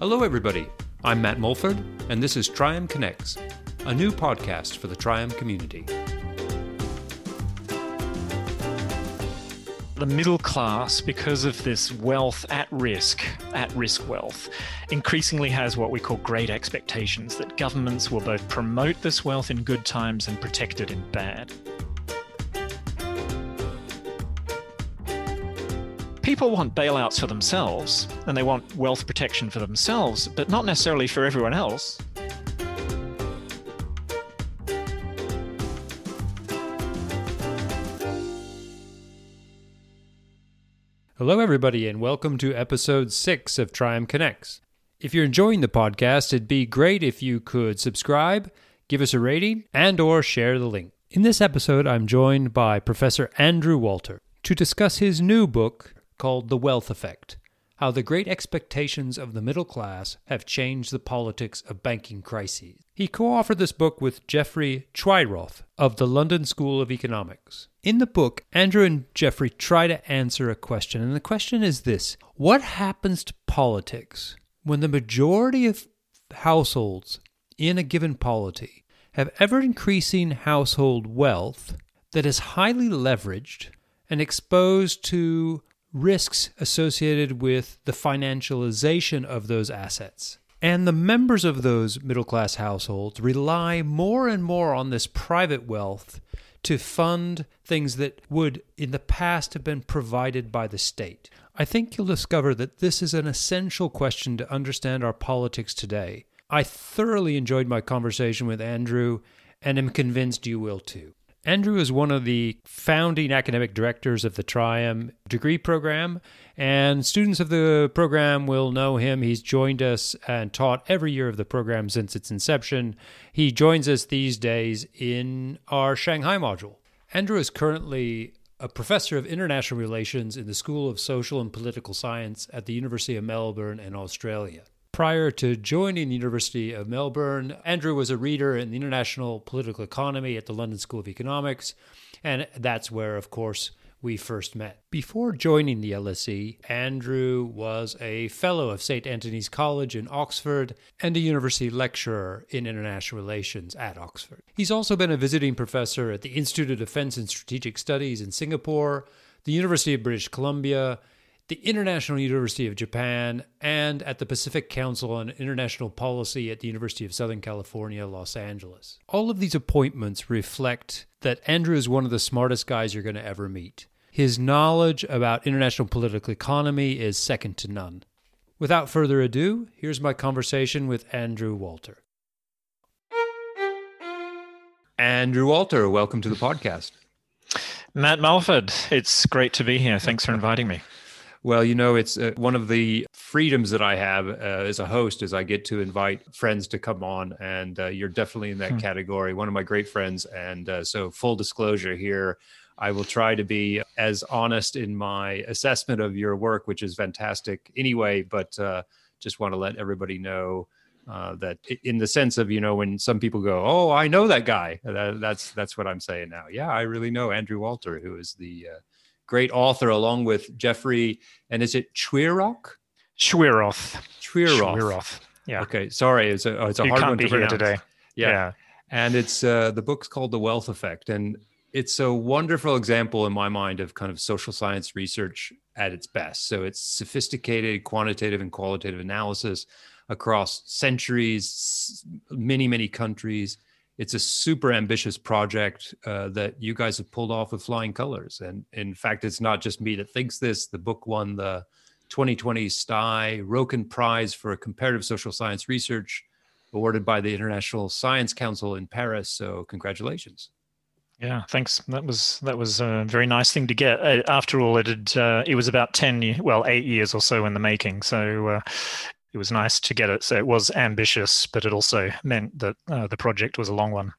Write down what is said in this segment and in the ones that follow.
Hello, everybody. I'm Matt Mulford, and this is Trium Connects, a new podcast for the Trium community. The middle class, because of this wealth at risk, at risk wealth, increasingly has what we call great expectations that governments will both promote this wealth in good times and protect it in bad. People want bailouts for themselves and they want wealth protection for themselves, but not necessarily for everyone else. Hello, everybody, and welcome to episode six of Trium Connects. If you're enjoying the podcast, it'd be great if you could subscribe, give us a rating, and/or share the link. In this episode, I'm joined by Professor Andrew Walter to discuss his new book, called The Wealth Effect How the Great Expectations of the Middle Class Have Changed the Politics of Banking Crises. He co authored this book with Jeffrey Chwieroth of the London School of Economics. In the book, Andrew and Jeffrey try to answer a question, and the question is this What happens to politics when the majority of households in a given polity have ever increasing household wealth that is highly leveraged and exposed to risks associated with the financialization of those assets. And the members of those middle class households rely more and more on this private wealth to fund things that would in the past have been provided by the state. I think you'll discover that this is an essential question to understand our politics today. I thoroughly enjoyed my conversation with Andrew and am convinced you will too. Andrew is one of the founding academic directors of the Trium degree program, and students of the program will know him. He's joined us and taught every year of the program since its inception. He joins us these days in our Shanghai module. Andrew is currently a professor of international relations in the School of Social and Political Science at the University of Melbourne in Australia. Prior to joining the University of Melbourne, Andrew was a reader in the international political economy at the London School of Economics, and that's where, of course, we first met. Before joining the LSE, Andrew was a fellow of St. Antony's College in Oxford and a university lecturer in international relations at Oxford. He's also been a visiting professor at the Institute of Defense and Strategic Studies in Singapore, the University of British Columbia, the International University of Japan, and at the Pacific Council on International Policy at the University of Southern California, Los Angeles. All of these appointments reflect that Andrew is one of the smartest guys you're going to ever meet. His knowledge about international political economy is second to none. Without further ado, here's my conversation with Andrew Walter. Andrew Walter, welcome to the podcast. Matt Mulford, it's great to be here. Thanks for inviting me. Well, you know, it's uh, one of the freedoms that I have uh, as a host is I get to invite friends to come on, and uh, you're definitely in that hmm. category. One of my great friends, and uh, so full disclosure here, I will try to be as honest in my assessment of your work, which is fantastic anyway. But uh, just want to let everybody know uh, that in the sense of you know when some people go oh i know that guy that, that's that's what i'm saying now yeah i really know andrew walter who is the uh, great author along with Jeffrey. And is it Chwieroth? Chwieroth. Chwieroth. Chwieroth. Yeah. Okay. Sorry. It's a, it's a you hard one be to here pronounce. today. Yeah. yeah. And it's uh, the book's called The Wealth Effect. And it's a wonderful example in my mind of kind of social science research at its best. So it's sophisticated quantitative and qualitative analysis across centuries, many, many countries it's a super ambitious project uh, that you guys have pulled off with flying colors. And in fact, it's not just me that thinks this. The book won the 2020 Stein Rokkan Prize for Comparative Social Science Research, awarded by the International Science Council in Paris. So, congratulations. Yeah, thanks. That was that was a very nice thing to get. Uh, after all, it had uh, it was about ten, well, eight years or so in the making. So uh, it was nice to get it. So it was ambitious, but it also meant that uh, the project was a long one.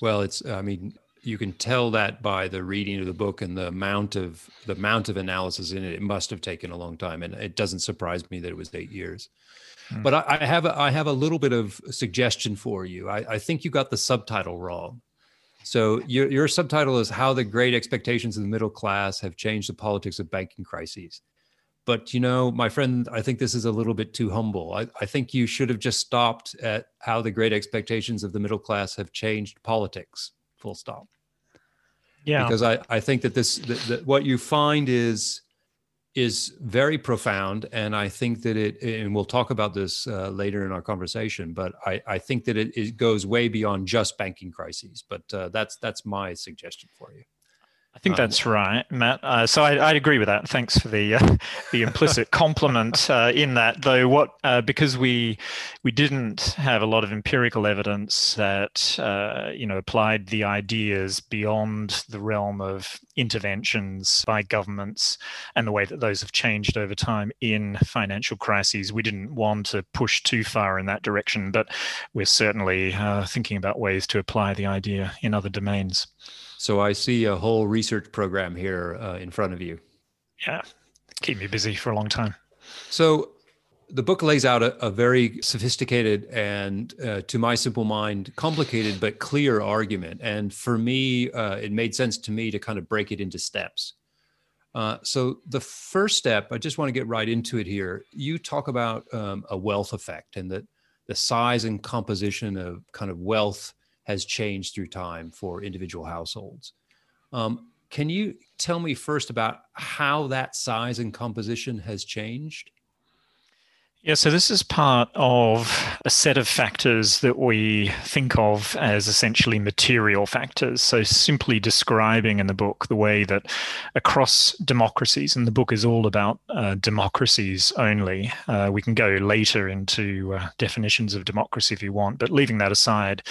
Well, it's I mean you can tell that by the reading of the book and the amount of the amount of analysis in it. It must have taken a long time, and it doesn't surprise me that it was eight years. Mm. But I, I, have a, I have a little bit of suggestion for you. I, I think you got the subtitle wrong. So your your subtitle is "How the Great Expectations of the Middle Class Have Changed the Politics of Banking Crises." But you know, my friend, I think this is a little bit too humble. I, I think you should have just stopped at how the great expectations of the middle class have changed politics. Full stop. Yeah. Because I, I think that this that, that what you find is is very profound and i think that it and we'll talk about this uh, later in our conversation but i, I think that it, it goes way beyond just banking crises but uh, that's that's my suggestion for you I think um, that's right, Matt. Uh, so I, would agree with that. Thanks for the uh, the implicit compliment uh, in that. Though, what uh, because we we didn't have a lot of empirical evidence that uh, you know applied the ideas beyond the realm of interventions by governments and the way that those have changed over time in financial crises. We didn't want to push too far in that direction, but we're certainly uh, thinking about ways to apply the idea in other domains. So I see a whole research program here uh, in front of you. Yeah, keep me busy for a long time. So the book lays out a, a very sophisticated and, uh, to my simple mind, complicated but clear argument. And for me, uh, it made sense to me to kind of break it into steps. Uh, so the first step, I just want to get right into it here. You talk about um, a wealth effect and that the size and composition of kind of wealth has changed through time for individual households. Um, can you tell me first about how that size and composition has changed? Yeah, so this is part of a set of factors that we think of as essentially material factors. So, simply describing in the book the way that across democracies, and the book is all about uh, democracies only. Uh, we can go later into uh, definitions of democracy if you want, but leaving that aside,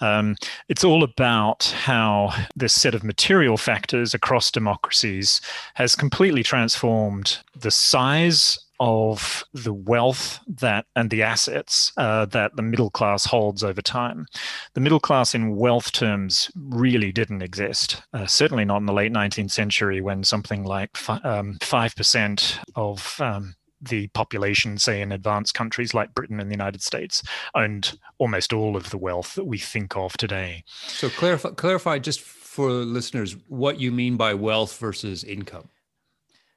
um, it's all about how this set of material factors across democracies has completely transformed the size of the wealth that and the assets uh, that the middle class holds over time. The middle class, in wealth terms, really didn't exist. Uh, certainly not in the late 19th century, when something like um, five percent of um, the population, say in advanced countries like Britain and the United States, owned almost all of the wealth that we think of today. So clarify, clarify just for listeners what you mean by wealth versus income.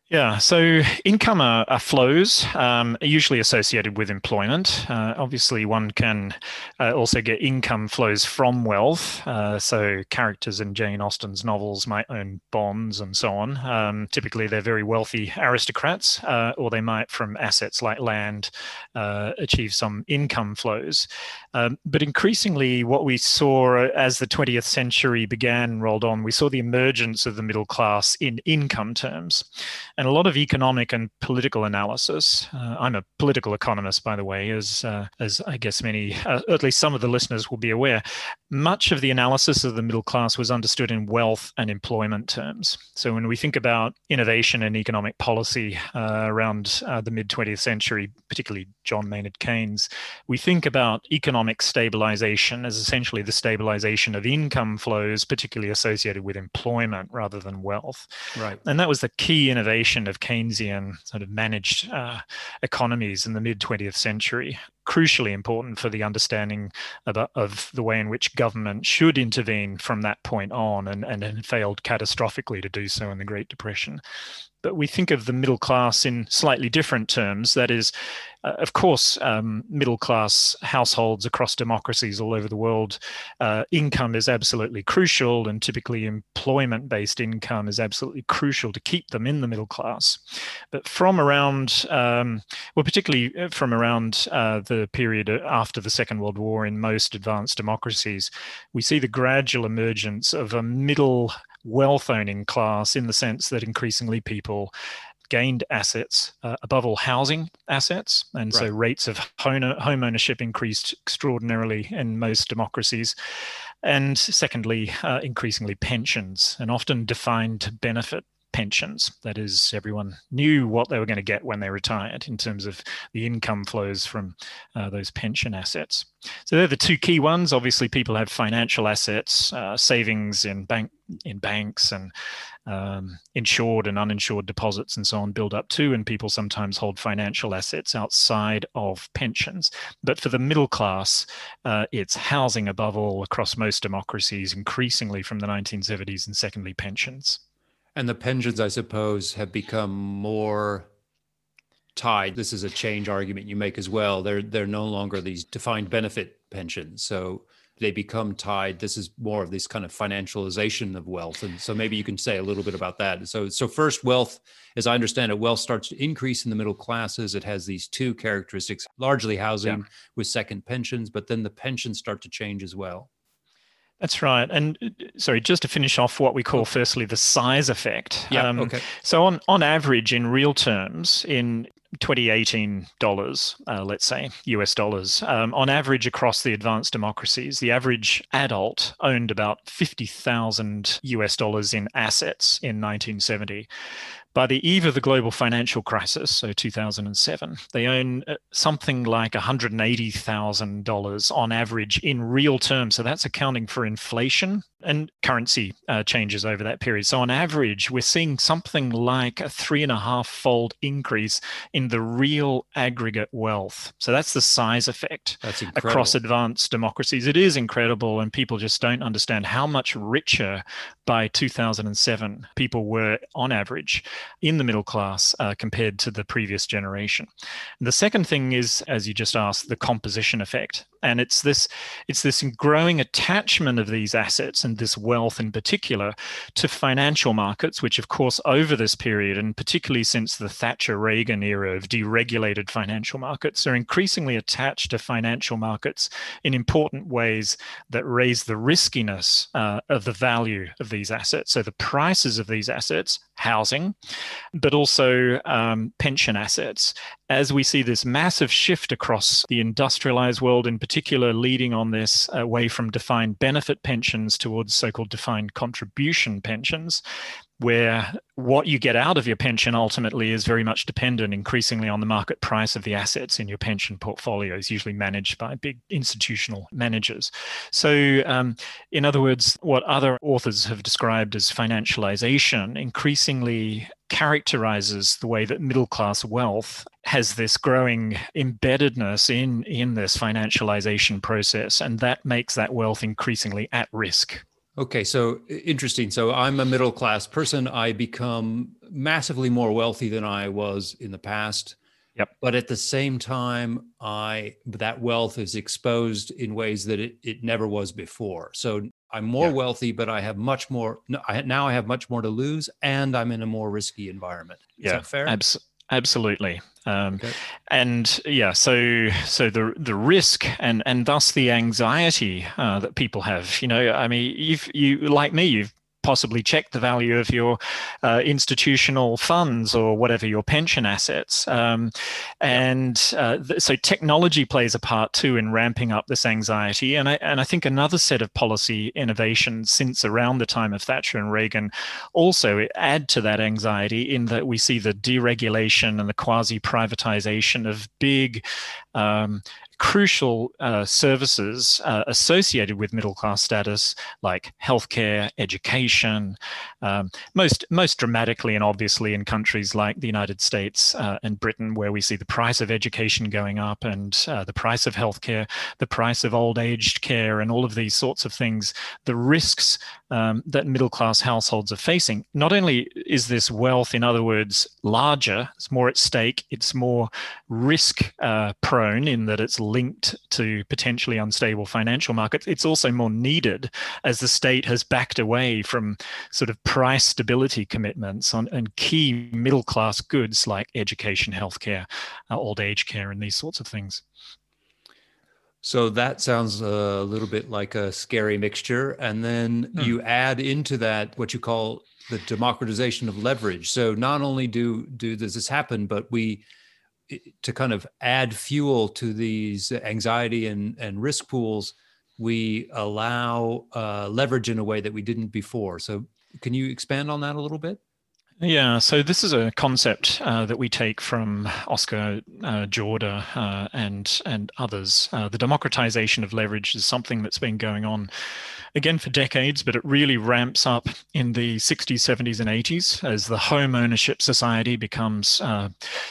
Yeah, so income are, are flows, um, usually associated with employment. Uh, obviously, one can uh, also get income flows from wealth. Uh, so, characters in Jane Austen's novels might own bonds and so on. Um, typically, they're very wealthy aristocrats, uh, or they might, from assets like land, uh, achieve some income flows. Um, but increasingly, what we saw as the 20th century began, rolled on, we saw the emergence of the middle class in income terms and a lot of economic and political analysis. Uh, I'm a political economist, by the way, as uh, as I guess many, uh, at least some of the listeners will be aware. Much of the analysis of the middle class was understood in wealth and employment terms. So when we think about innovation and economic policy uh, around uh, the mid 20th century, particularly John Maynard Keynes, we think about economic stabilization as essentially the stabilization of income flows, particularly associated with employment rather than wealth. Right. And that was the key innovation of Keynesian sort of managed uh, economies in the mid 20th century crucially important for the understanding of, of, the way in which government should intervene from that point on and, and failed catastrophically to do so in the Great Depression we think of the middle class in slightly different terms. That is, uh, of course, um, middle class households across democracies all over the world, uh, income is absolutely crucial, and typically employment based income is absolutely crucial to keep them in the middle class. But from around, um, well, particularly uh, from around uh, the period after the Second World War in most advanced democracies, we see the gradual emergence of a middle wealth owning class in the sense that increasingly people gained assets, uh, above all housing assets. And right. so rates of home, ownership increased extraordinarily in most democracies. And secondly, uh, increasingly pensions, and often defined benefit pensions. That is, everyone knew what they were going to get when they retired in terms of the income flows from uh, those pension assets. So they're the two key ones. Obviously, people have financial assets, uh, savings in bank in banks, and um, insured and uninsured deposits and so on build up too. And people sometimes hold financial assets outside of pensions. But for the middle class, uh, it's housing above all across most democracies, increasingly from the 1970s, and secondly, pensions. And the pensions, I suppose, have become more tied. This is a change argument you make as well. They're they're no longer these defined benefit pensions. So they become tied. This is more of this kind of financialization of wealth. And so maybe you can say a little bit about that. So so first wealth, as I understand it, wealth starts to increase in the middle classes. It has these two characteristics, largely housing yeah. with second pensions, but then the pensions start to change as well. That's right. And uh, sorry, just to finish off what we call firstly the size effect. Yeah. Um, okay. So on on average, in real terms, in 2018 dollars, uh, let's say US dollars, um, on average across the advanced democracies, the average adult owned about 50,000 US dollars in assets in 1970. By the eve of the global financial crisis, so 2007, they own uh, something like $180,000 on average in real terms. So that's accounting for inflation and currency uh, changes over that period. So, on average, we're seeing something like a three and a half fold increase in the real aggregate wealth. So, that's the size effect across advanced democracies. It is incredible, and people just don't understand how much richer by 2007 people were on average in the middle class uh, compared to the previous generation. And the second thing is, as you just asked, the composition effect and it's this it's this growing attachment of these assets and this wealth in particular to financial markets which of course over this period and particularly since the Thatcher Reagan era of deregulated financial markets are increasingly attached to financial markets in important ways that raise the riskiness uh, of the value of these assets. So the prices of these assets housing but also um, pension assets as we see this massive shift across the industrialized world, in particular, leading on this away from defined benefit pensions towards so called defined contribution pensions, where what you get out of your pension ultimately is very much dependent increasingly on the market price of the assets in your pension portfolios, usually managed by big institutional managers. So, um, in other words, what other authors have described as financialization increasingly characterizes the way that middle class wealth has this growing embeddedness in in this financialization process and that makes that wealth increasingly at risk Okay, so interesting. So I'm a middle class person. I become massively more wealthy than I was in the past. Yep. But at the same time, I that wealth is exposed in ways that it, it never was before. So I'm more yeah. wealthy, but I have much more. Now I have much more to lose, and I'm in a more risky environment. Is yeah, fair? Abs- absolutely. Um, okay. And yeah, so so the the risk and and thus the anxiety uh, that people have. You know, I mean, you've you like me, you've possibly check the value of your uh, institutional funds or whatever your pension assets. Um, and uh, th- so technology plays a part too in ramping up this anxiety. And I, and I think another set of policy innovations since around the time of Thatcher and Reagan also add to that anxiety in that we see the deregulation and the quasi privatization of big um, crucial uh, services uh, associated with middle class status, like healthcare, education, um, most most dramatically and obviously in countries like the United States uh, and Britain, where we see the price of education going up and uh, the price of healthcare, the price of old aged care, and all of these sorts of things. The risks um, that middle class households are facing. Not only is this wealth, in other words, larger, it's more at stake, it's more risk uh, prone in that it's linked to potentially unstable financial markets, it's also more needed as the state has backed away from sort of price stability commitments on, on key middle class goods like education, healthcare, uh, old age care, and these sorts of things. So that sounds a little bit like a scary mixture. And then mm. you add into that what you call the democratization of leverage. So not only do do does this happen, but we to kind of add fuel to these anxiety and, and risk pools, we allow uh, leverage in a way that we didn't before. So, can you expand on that a little bit? Yeah, so this is a concept uh, that we take from Oscar uh, Jorda uh, and and others. Uh, the democratization of leverage is something that's been going on again for decades, but it really ramps up in the 60s, 70s, and 80s as the home ownership society becomes uh,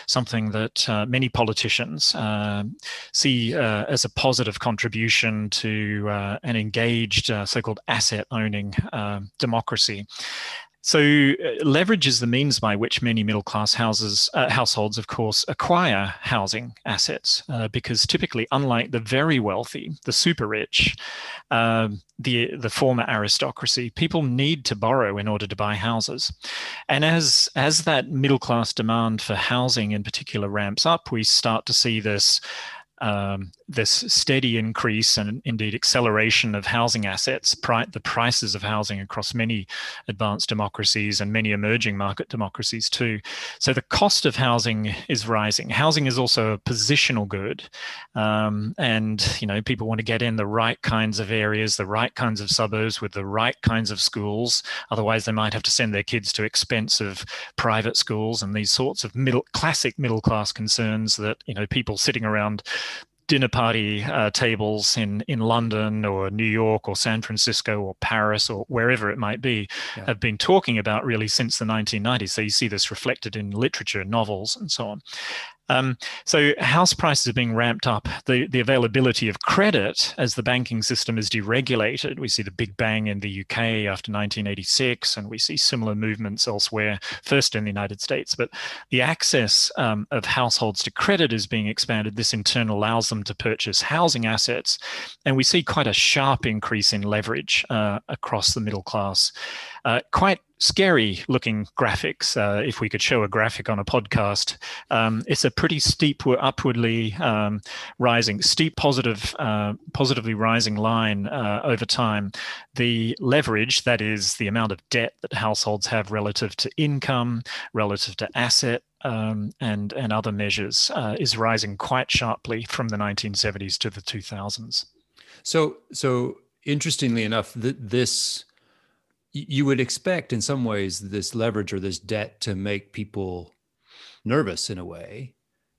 something that uh, many politicians see as a positive contribution to an engaged, so-called asset owning democracy. So, uh, leverage is the means by which many middle class houses, uh, households, of course, acquire housing assets uh, because typically, unlike the very wealthy, the super rich, um, the, the former aristocracy, people need to borrow in order to buy houses. And as, as that middle class demand for housing in particular ramps up, we start to see this um, this steady increase and indeed acceleration of housing assets, pri- the prices of housing across many advanced democracies and many emerging market democracies too. So the cost of housing is rising. Housing is also a positional good, um, and you know people want to get in the right kinds of areas, the right kinds of suburbs with the right kinds of schools. Otherwise, they might have to send their kids to expensive private schools and these sorts of middle classic middle class concerns that you know people sitting around dinner party uh, tables in, in London or New York or San Francisco or Paris or wherever it might be yeah. have been talking about really since the 1990s. So you see this reflected in literature, novels, and so on. Um, so house prices are being ramped up. The, the availability of credit as the banking system is deregulated. We see the big bang in the UK after 1986, and we see similar movements elsewhere, first in the United States. But the access um, of households to credit is being expanded. This in turn allows them to purchase housing assets. And we see quite a sharp increase in leverage uh, across the middle class. Uh, quite scary looking graphics. Uh, if we could show a graphic on a podcast, um, it's a pretty steep, upwardly um, rising, steep positive, uh, positively rising line uh, over time. The leverage, that is the amount of debt that households have relative to income, relative to asset. Um, and and other measures uh, is rising quite sharply from the 1970s to the 2000s. So so interestingly enough, th- this you would expect in some ways this leverage or this debt to make people nervous in a way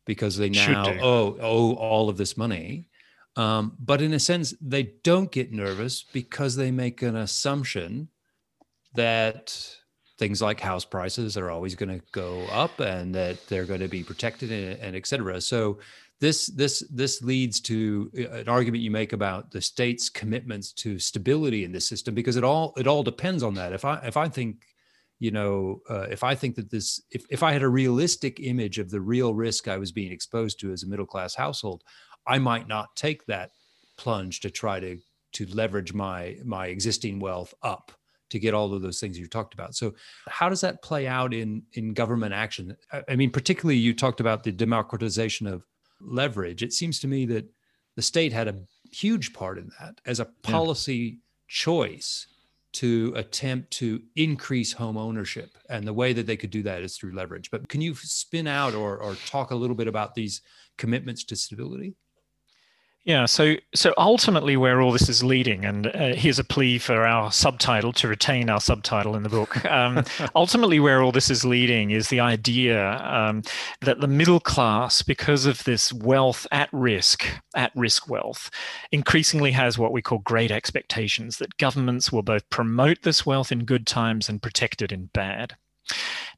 because they now owe, owe all of this money. Um, but in a sense, they don't get nervous because they make an assumption that things like house prices are always going to go up and that they're going to be protected and, and et cetera. So this this this leads to uh, an argument you make about the state's commitments to stability in this system because it all it all depends on that if i if i think you know uh, if i think that this if, if i had a realistic image of the real risk i was being exposed to as a middle class household i might not take that plunge to try to to leverage my my existing wealth up to get all of those things you talked about. So how does that play out in in government action? I mean, particularly you talked about the democratization of leverage, it seems to me that the state had a huge part in that as a policy yeah. choice to attempt to increase home ownership. And the way that they could do that is through leverage. But can you spin out or, or talk a little bit about these commitments to stability? Yeah, so so ultimately, where all this is leading, and uh, here's a plea for our subtitle to retain our subtitle in the book. Um, ultimately, where all this is leading is the idea um, that the middle class, because of this wealth at risk, at risk wealth, increasingly has what we call great expectations that governments will both promote this wealth in good times and protect it in bad.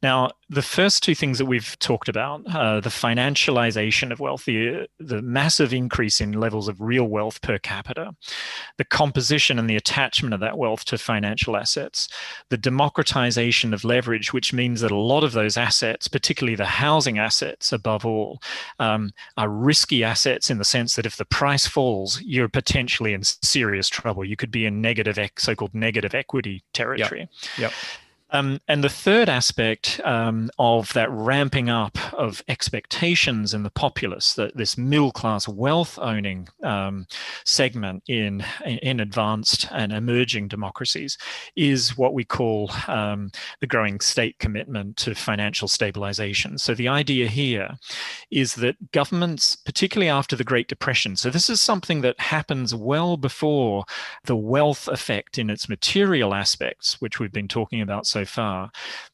Now, the first two things that we've talked about, uh, the financialization of wealth, the, the massive increase in levels of real wealth per capita, the composition and the attachment of that wealth to financial assets, the democratization of leverage, which means that a lot of those assets, particularly the housing assets above all, um, are risky assets in the sense that if the price falls, you're potentially in serious trouble. You could be in negative, so called negative equity territory. Yep. yep. Um, and the third aspect um, of that ramping up of expectations in the populace, that this middle class wealth owning um, segment in in advanced and emerging democracies, is what we call um, the growing state commitment to financial stabilization. So the idea here is that governments, particularly after the Great Depression, so this is something that happens well before the wealth effect in its material aspects, which we've been talking about so so far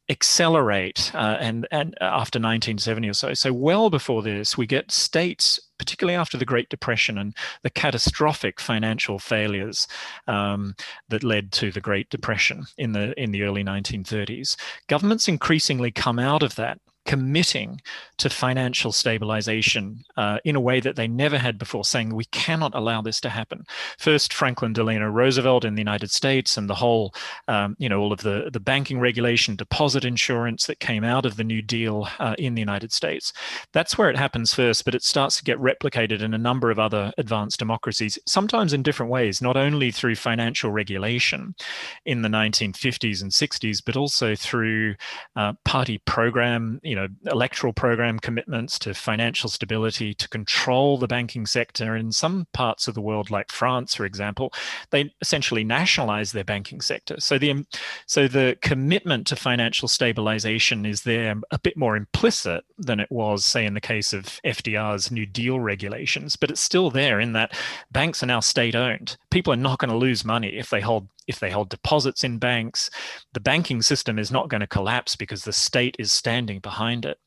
accelerate uh, and and after 1970 or so so well before this we get states particularly after the great depression and the catastrophic financial failures um, that led to the great depression in the in the early 1930s governments increasingly come out of that committing to financial stabilization uh, in a way that they never had before, saying we cannot allow this to happen. First, Franklin Delano Roosevelt in the United States and the whole, um, you know, all of the, the banking regulation, deposit insurance that came out of the New Deal uh, in the United States. That's where it happens first, but it starts to get replicated in a number of other advanced democracies, sometimes in different ways, not only through financial regulation in the 1950s and 60s, but also through uh, party program, you know, electoral program commitments to financial stability, to control the banking sector. In some parts of the world, like France, for example, they essentially nationalize their banking sector. So the so the commitment to financial stabilization is there a bit more implicit than it was, say, in the case of FDR's New Deal regulations, but it's still there in that banks are now state owned. People are not going to lose money if they hold if they hold deposits in banks, the banking system is not going to collapse because the state is standing behind it.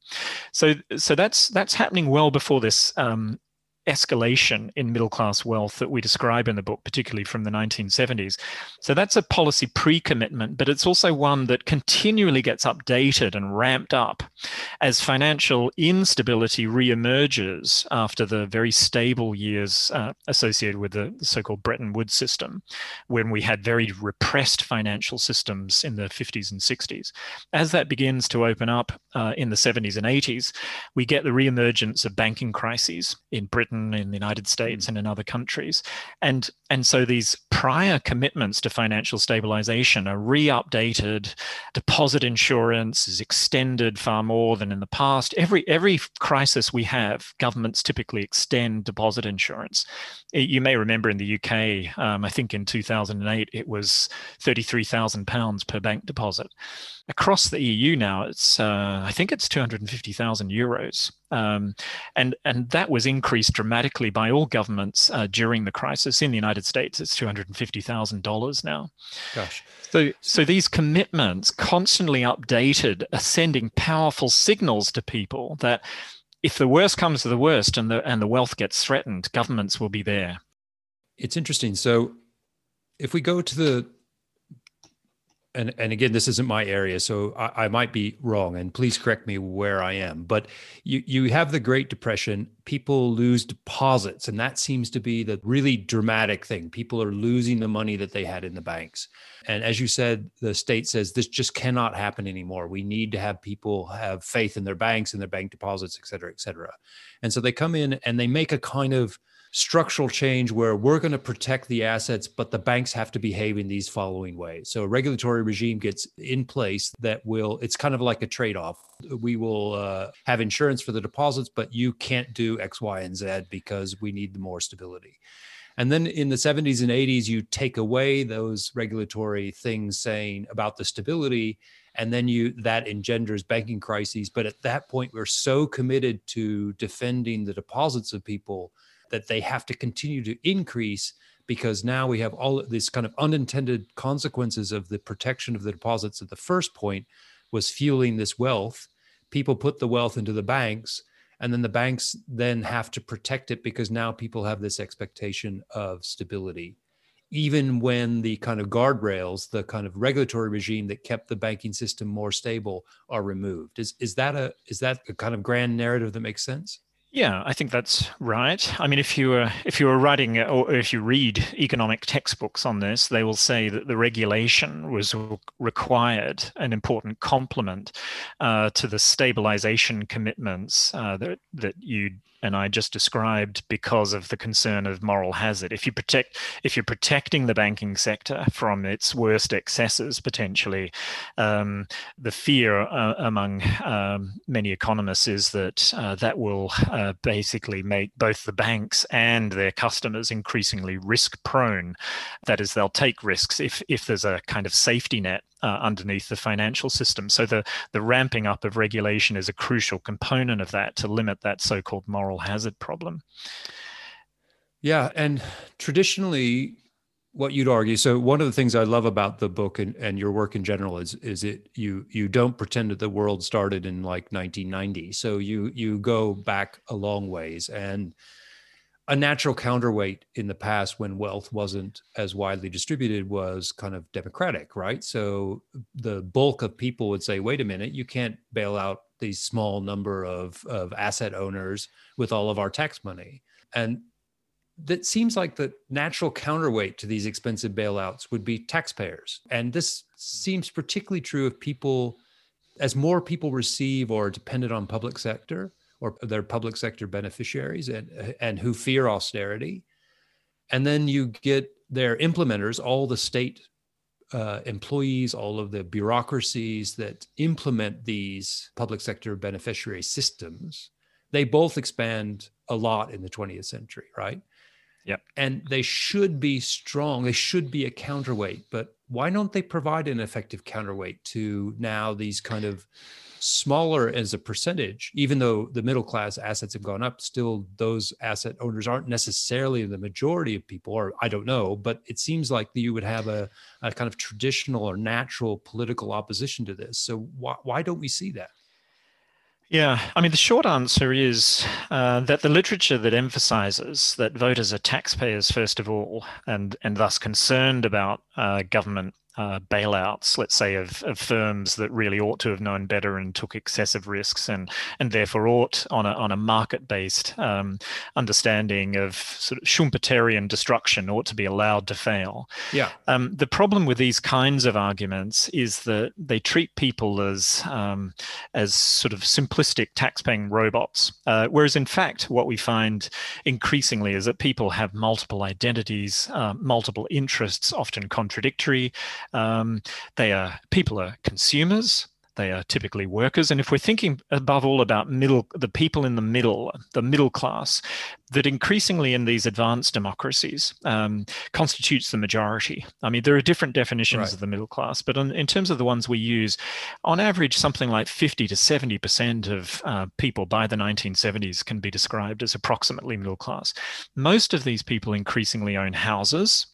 So, so that's that's happening well before this um, escalation in middle class wealth that we describe in the book, particularly from the 1970s. So that's a policy pre commitment, but it's also one that continually gets updated and ramped up as financial instability re emerges after the very stable years uh, associated with the so called Bretton Woods system, when we had very repressed financial systems in the 50s and 60s. As that begins to open up uh, in the 70s and 80s, we get the re emergence of banking crises in Britain Britain, in the United States, mm. and in other countries. And, and so these prior commitments to financial stabilization are re-updated. Deposit insurance is extended far more than in the past. Every, every crisis we have, governments typically extend deposit insurance. You may remember in the UK, um, I think in 2008, it was £33,000 per bank deposit across the EU now, it's uh, I think it's 250,000 euros, um, and and that was increased dramatically by all governments uh, during the crisis. In the United States, it's 250,000 dollars now. Gosh. So, so these commitments, constantly updated, are sending powerful signals to people that if the worst comes to the worst and the and the wealth gets threatened, governments will be there. It's interesting. So, if we go to the and and again, this isn't my area, so I, I, might be wrong, and please correct me where I am. But you you have the Great Depression. People lose deposits, and that seems to be the really dramatic thing. People are losing the money that they had in the banks, and as you said, the state says this just cannot happen anymore. We need to have people have faith in their banks and their bank deposits, et cetera, et cetera. And so they come in and they make a kind of structural change where we're going to protect the assets, but the banks have to behave in these following ways. So a regulatory regime gets in place that will, it's kind of like a trade off. We will uh, have insurance for the deposits, but you can't do X, Y, and Z because we need more stability. And then in the 70s and 80s, you take away those regulatory things saying about the stability and then you that engenders banking crises but at that point we're so committed to defending the deposits of people that they have to continue to increase because now we have all these kind of unintended consequences of the protection of the deposits at the first point was fueling this wealth. People put the wealth into the banks and then the banks then have to protect it because now people have this expectation of stability. Even when the kind of guardrails the kind of regulatory regime that kept the banking system more stable are removed. Is is that a is that a kind of grand narrative that makes sense yeah, I think that's right. I mean, if you were if you were writing or if you read economic textbooks on this, they will say that the regulation was required an important complement uh, to the stabilization commitments uh, that that you and I just described because of the concern of moral hazard. If you protect, if you're protecting the banking sector from its worst excesses potentially, um, the fear uh, among um, many economists is that uh, that will uh, basically make both the banks and their customers increasingly risk prone. That is, they'll take risks if if there's a kind of safety net uh, underneath the financial system. So the the ramping up of regulation is a crucial component of that to limit that so-called moral hazard problem. Yeah, and traditionally, what you'd argue. So one of the things I love about the book and, and your work in general is is it you you don't pretend that the world started in like 1990. So you you go back a long ways and a natural counterweight in the past when wealth wasn't as widely distributed was kind of democratic, right? So the bulk of people would say, wait a minute, you can't bail out these small number of, of asset owners with all of our tax money. And that seems like the natural counterweight to these expensive bailouts would be taxpayers. And this seems particularly true of people as more people receive or are dependent on public sector or their public sector beneficiaries and, and who fear austerity. And then you get their implementers, all the state uh, employees, all of the bureaucracies that implement these public sector beneficiary systems, they both expand a lot in the 20th century, right? Yep. And they should be strong. They should be a counterweight. But why don't they provide an effective counterweight to now these kind of smaller as a percentage, even though the middle class assets have gone up, still those asset owners aren't necessarily the majority of people, or I don't know, but it seems like you would have a, a kind of traditional or natural political opposition to this. So why, why don't we see that? Yeah, I mean, the short answer is uh, that the literature that emphasizes that voters are taxpayers, first of all, and, and thus concerned about uh, government uh, bailouts, let's say, of, of firms that really ought to have known better and took excessive risks, and and therefore ought on a on a market based um, understanding of sort of Schumpeterian destruction ought to be allowed to fail. Yeah. Um, the problem with these kinds of arguments is that they treat people as um, as sort of simplistic taxpaying robots, uh, whereas in fact what we find increasingly is that people have multiple identities, uh, multiple interests, often contradictory. Um, they are people are consumers. They are typically workers, and if we're thinking above all about middle, the people in the middle, the middle class, that increasingly in these advanced democracies um, constitutes the majority. I mean, there are different definitions right. of the middle class, but on, in terms of the ones we use, on average, something like 50 to 70% of uh, people by the 1970s can be described as approximately middle class. Most of these people increasingly own houses.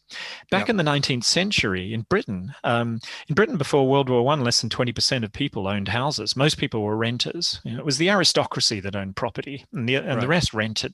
Back yep. in the 19th century in Britain, um, in Britain before World War One, less than 20% of people owned houses. Most people were renters. You know, it was the aristocracy that owned property, and the, and right. the rest rented.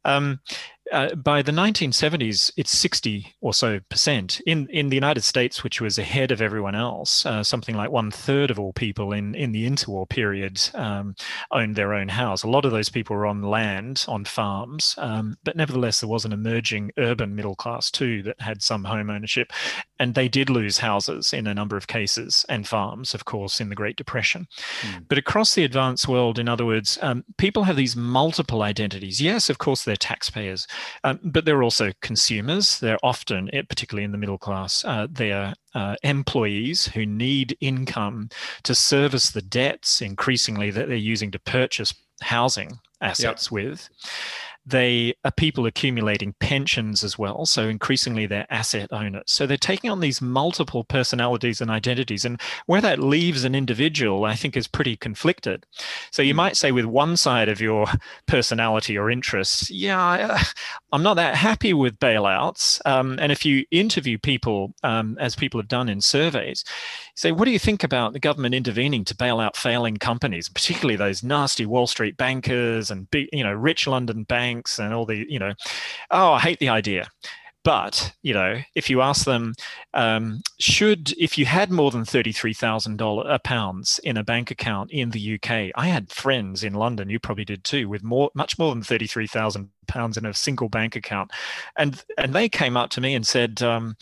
Um, uh, by the 1970s, it's 60 or so percent. In, in the United States, which was ahead of everyone else, uh, something like one third of all people in, in the interwar period um, owned their own house. A lot of those people were on land, on farms, um, but nevertheless, there was an emerging urban middle class too that had some home ownership. And they did lose houses in a number of cases and farms, of course, in the Great Depression. Mm. But across the advanced world, in other words, um, people have these multiple identities. Yes, of course, they're taxpayers um, but they're also consumers. They're often, eh, particularly in the middle class, uh, they're uh, employees who need income to service the debts increasingly that they're using to purchase housing assets yep. with. They are people accumulating pensions as well. So increasingly they're asset owners. So they're taking on these multiple personalities and identities. And where that leaves an individual, I think, is pretty conflicted. So you hmm. might say with one side of your personality or interests, yeah, I'm not that happy with bailouts. Um, and if you interview people, um, as people have done in surveys, say, what do you think about the government intervening to bail out failing companies, particularly those nasty Wall Street bankers and big, you know, rich London banks and all the, you know, oh, I hate the idea. But you know, if you ask them, um, should if you had more than thirty three thousand dollars uh, pounds in a bank account in the UK, I had friends in London, you probably did too, with more much more than thirty three thousand pounds in a single bank account, and and they came up to me and said, um,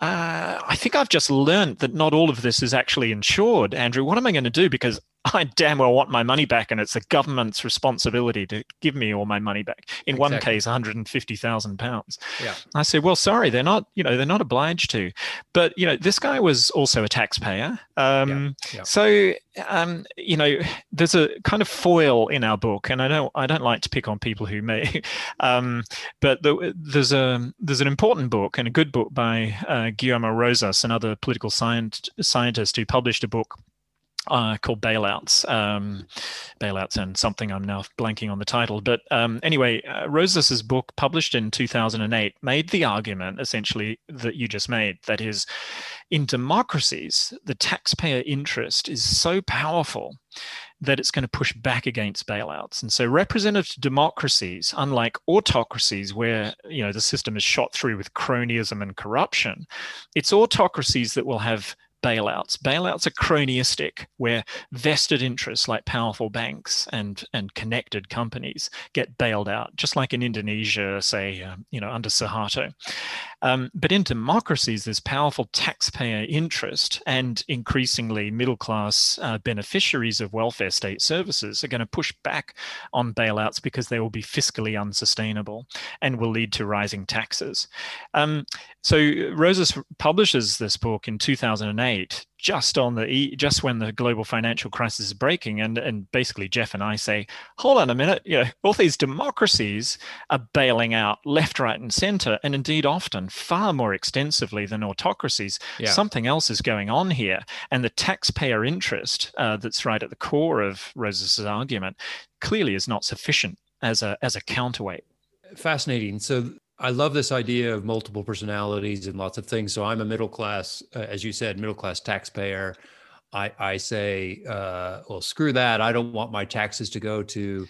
uh, I think I've just learned that not all of this is actually insured. Andrew, what am I going to do? Because I damn well want my money back, and it's the government's responsibility to give me all my money back. In exactly. one case, one hundred and fifty thousand pounds. Yeah. I said, well, sorry, they're not. You know, they're not obliged to. But you know, this guy was also a taxpayer. Um, yeah. Yeah. So um, you know, there's a kind of foil in our book, and I don't I don't like to pick on people who may, um, but the, there's a there's an important book and a good book by uh, Guillermo Rosas, another political science, scientist who published a book uh, called Bailouts, um, Bailouts, and something I'm now blanking on the title. But um, anyway, uh, Rosas's book, published in 2008, made the argument essentially that you just made. That is, in democracies, the taxpayer interest is so powerful that it's going to push back against bailouts. And so representative democracies, unlike autocracies where you know the system is shot through with cronyism and corruption, it's autocracies that will have bailouts. Bailouts are cronyistic, where vested interests like powerful banks and, and connected companies get bailed out, just like in Indonesia, say, um, you know, under Suharto. Um, but in democracies, there's powerful taxpayer interest, and increasingly middle class uh, beneficiaries of welfare state services are going to push back on bailouts because they will be fiscally unsustainable and will lead to rising taxes. Um, so Rosas publishes this book in 2008 just on the just when the global financial crisis is breaking and and basically jeff and i say hold on a minute you know all these democracies are bailing out left right and center and indeed often far more extensively than autocracies. Yeah. something else is going on here. And the taxpayer interest uh, that's right at the core of rosas's argument clearly is not sufficient as a as a counterweight. Fascinating. So I love this idea of multiple personalities and lots of things. So I'm a middle class, uh, as you said, middle class taxpayer. I, I say, uh, well, screw that. I don't want my taxes to go to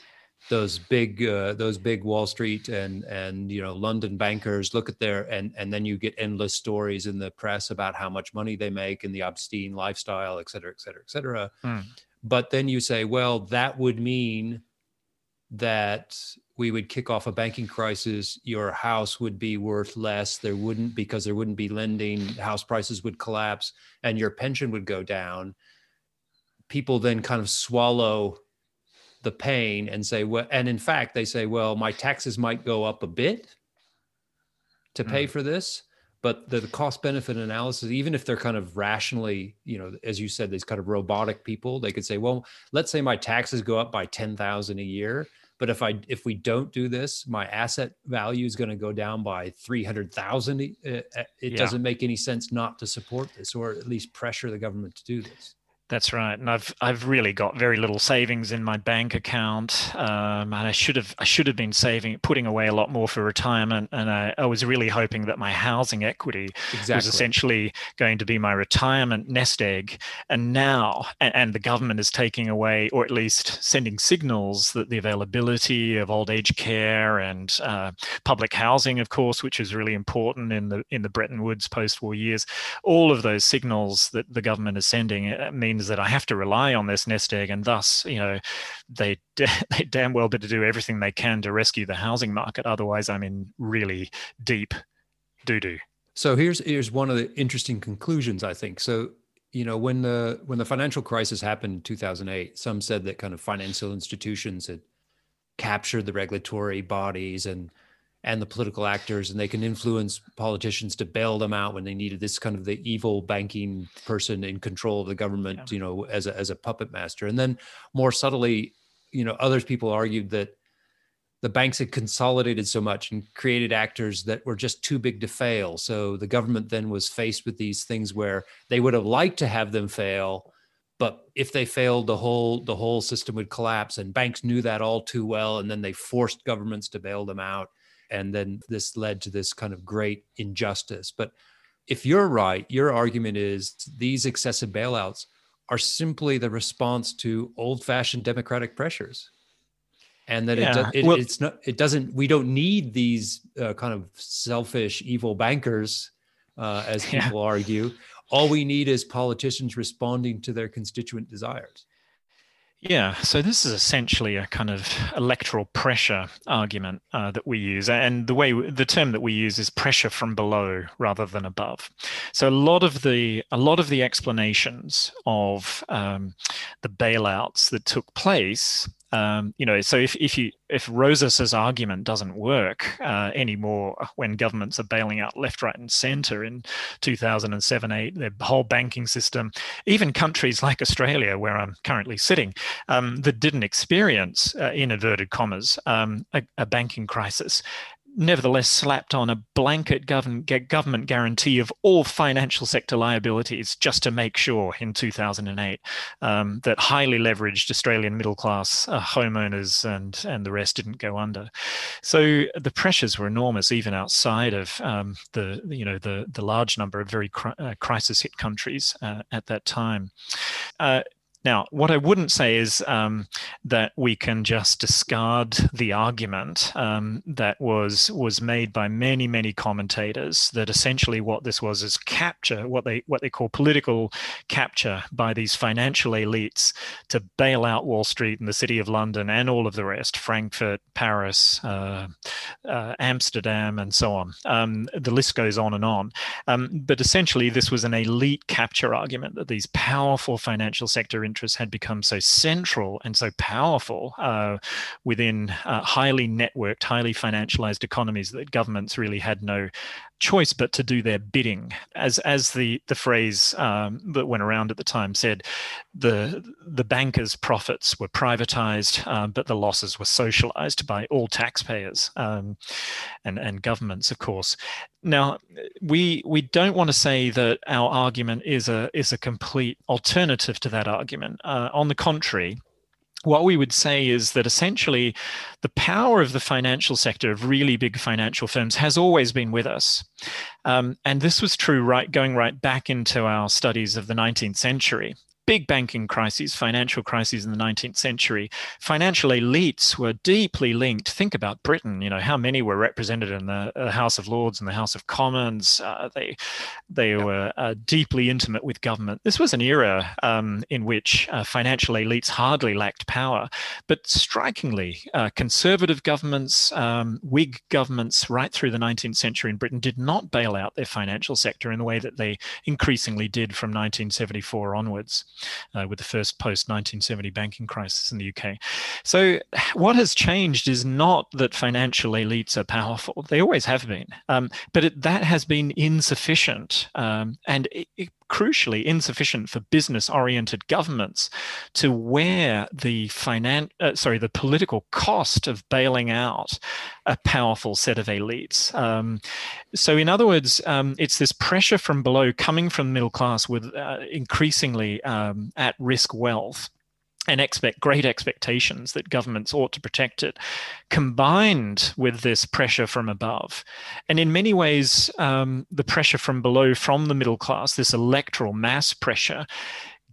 those big, uh, those big Wall Street and and you know London bankers. Look at their and and then you get endless stories in the press about how much money they make and the obscene lifestyle, et cetera, et cetera, et cetera. Mm. But then you say, well, that would mean that we would kick off a banking crisis, your house would be worth less. There wouldn't, because there wouldn't be lending, house prices would collapse and your pension would go down. People then kind of swallow the pain and say, well, and in fact, they say, well, my taxes might go up a bit to pay mm. for this. But the, the cost benefit analysis, even if they're kind of rationally, you know, as you said, these kind of robotic people, they could say, well, let's say my taxes go up by 10,000 a year but if i if we don't do this my asset value is going to go down by 300000 it, eh, eh, it yeah. doesn't make any sense not to support this or at least pressure the government to do this that's right, and I've I've really got very little savings in my bank account, um, and I should have I should have been saving, putting away a lot more for retirement, and I, I was really hoping that my housing equity exactly. was essentially going to be my retirement nest egg, and now and, and, the government is taking away, or at least sending signals that the availability of old age care and uh, public housing, of course, which is really important in the in the Bretton Woods post-war years, all of those signals that the government is sending uh, mean means that I have to rely on this nest egg, and thus, you know, they they damn well better do everything they can to rescue the housing market. Otherwise, I'm in really deep doo doo. So here's here's one of the interesting conclusions I think. So you know when the when the financial crisis happened in 2008, some said that kind of financial institutions had captured the regulatory bodies and and the political actors, and they can influence politicians to bail them out when they needed this kind of the evil banking person in control of the government, yeah. you know, as a, as a puppet master. And then more subtly, you know, others people argued that the banks had consolidated so much and created actors that were just too big to fail. So the government then was faced with these things where they would have liked to have them fail, but if they failed, the whole the whole system would collapse. And banks knew that all too well, and then they forced governments to bail them out and then this led to this kind of great injustice but if you're right your argument is these excessive bailouts are simply the response to old-fashioned democratic pressures and that yeah. it, it well, it's not it doesn't we don't need these uh, kind of selfish evil bankers uh, as people yeah. argue all we need is politicians responding to their constituent desires yeah, so this is essentially a kind of electoral pressure argument uh, that we use, and the way the term that we use is pressure from below rather than above. So a lot of the a lot of the explanations of um, the bailouts that took place um, you know, so if, if you if Rosas's argument doesn't work uh, anymore when governments are bailing out left, right, and centre in 2007, 8, the whole banking system, even countries like Australia, where I'm currently sitting, um, that didn't experience, uh, in inverted commas, um, a, a banking crisis, nevertheless slapped on a blanket government, guarantee of all financial sector liabilities just to make sure in 2008 um, that highly leveraged Australian middle class uh, homeowners and, and the rest didn't go under. So the pressures were enormous, even outside of um, the, you know, the, the large number of very cri- uh, crisis hit countries uh, at that time. Now, what I wouldn't say is um, that we can just discard the argument um, that was was made by many many commentators that essentially what this was is capture what they what they call political capture by these financial elites to bail out Wall Street and the City of London and all of the rest, Frankfurt, Paris, uh, uh, Amsterdam, and so on. Um, the list goes on and on. Um, but essentially, this was an elite capture argument that these powerful financial sector interests had become so central and so powerful uh, within uh, highly networked, highly financialized economies that governments really had no choice but to do their bidding. As as the the phrase um, that went around at the time said, the the bankers' profits were privatized, um, but the losses were socialized by all taxpayers um, and and governments, of course. Now, we we don't want to say that our argument is a is a complete alternative to that argument. Uh, on the contrary, what we would say is that essentially the power of the financial sector of really big financial firms has always been with us. Um, and this was true right going right back into our studies of the 19th century big banking crises, financial crises in the 19th century, financial elites were deeply linked. Think about Britain. You know how many were represented in the uh, House of Lords and the House of Commons. Uh, they they yeah. were uh, deeply intimate with government. This was an era um, in which uh, financial elites hardly lacked power, but strikingly, uh, conservative governments, um, Whig governments, right through the 19th century in Britain, did not bail out their financial sector in the way that they increasingly did from 1974 onwards uh, with the first post 1970 banking crisis in the UK. So, what has changed is not that financial elites are powerful, they always have been, um, but it, that has been insufficient um, and it, it, crucially insufficient for business oriented governments to wear the finan- uh, sorry the political cost of bailing out a powerful set of elites. Um, so in other words um, it's this pressure from below coming from the middle class with uh, increasingly um, at risk wealth and expect great expectations that governments ought to protect it, combined with this pressure from above. And in many ways, um, the pressure from below, from the middle class, this electoral mass pressure,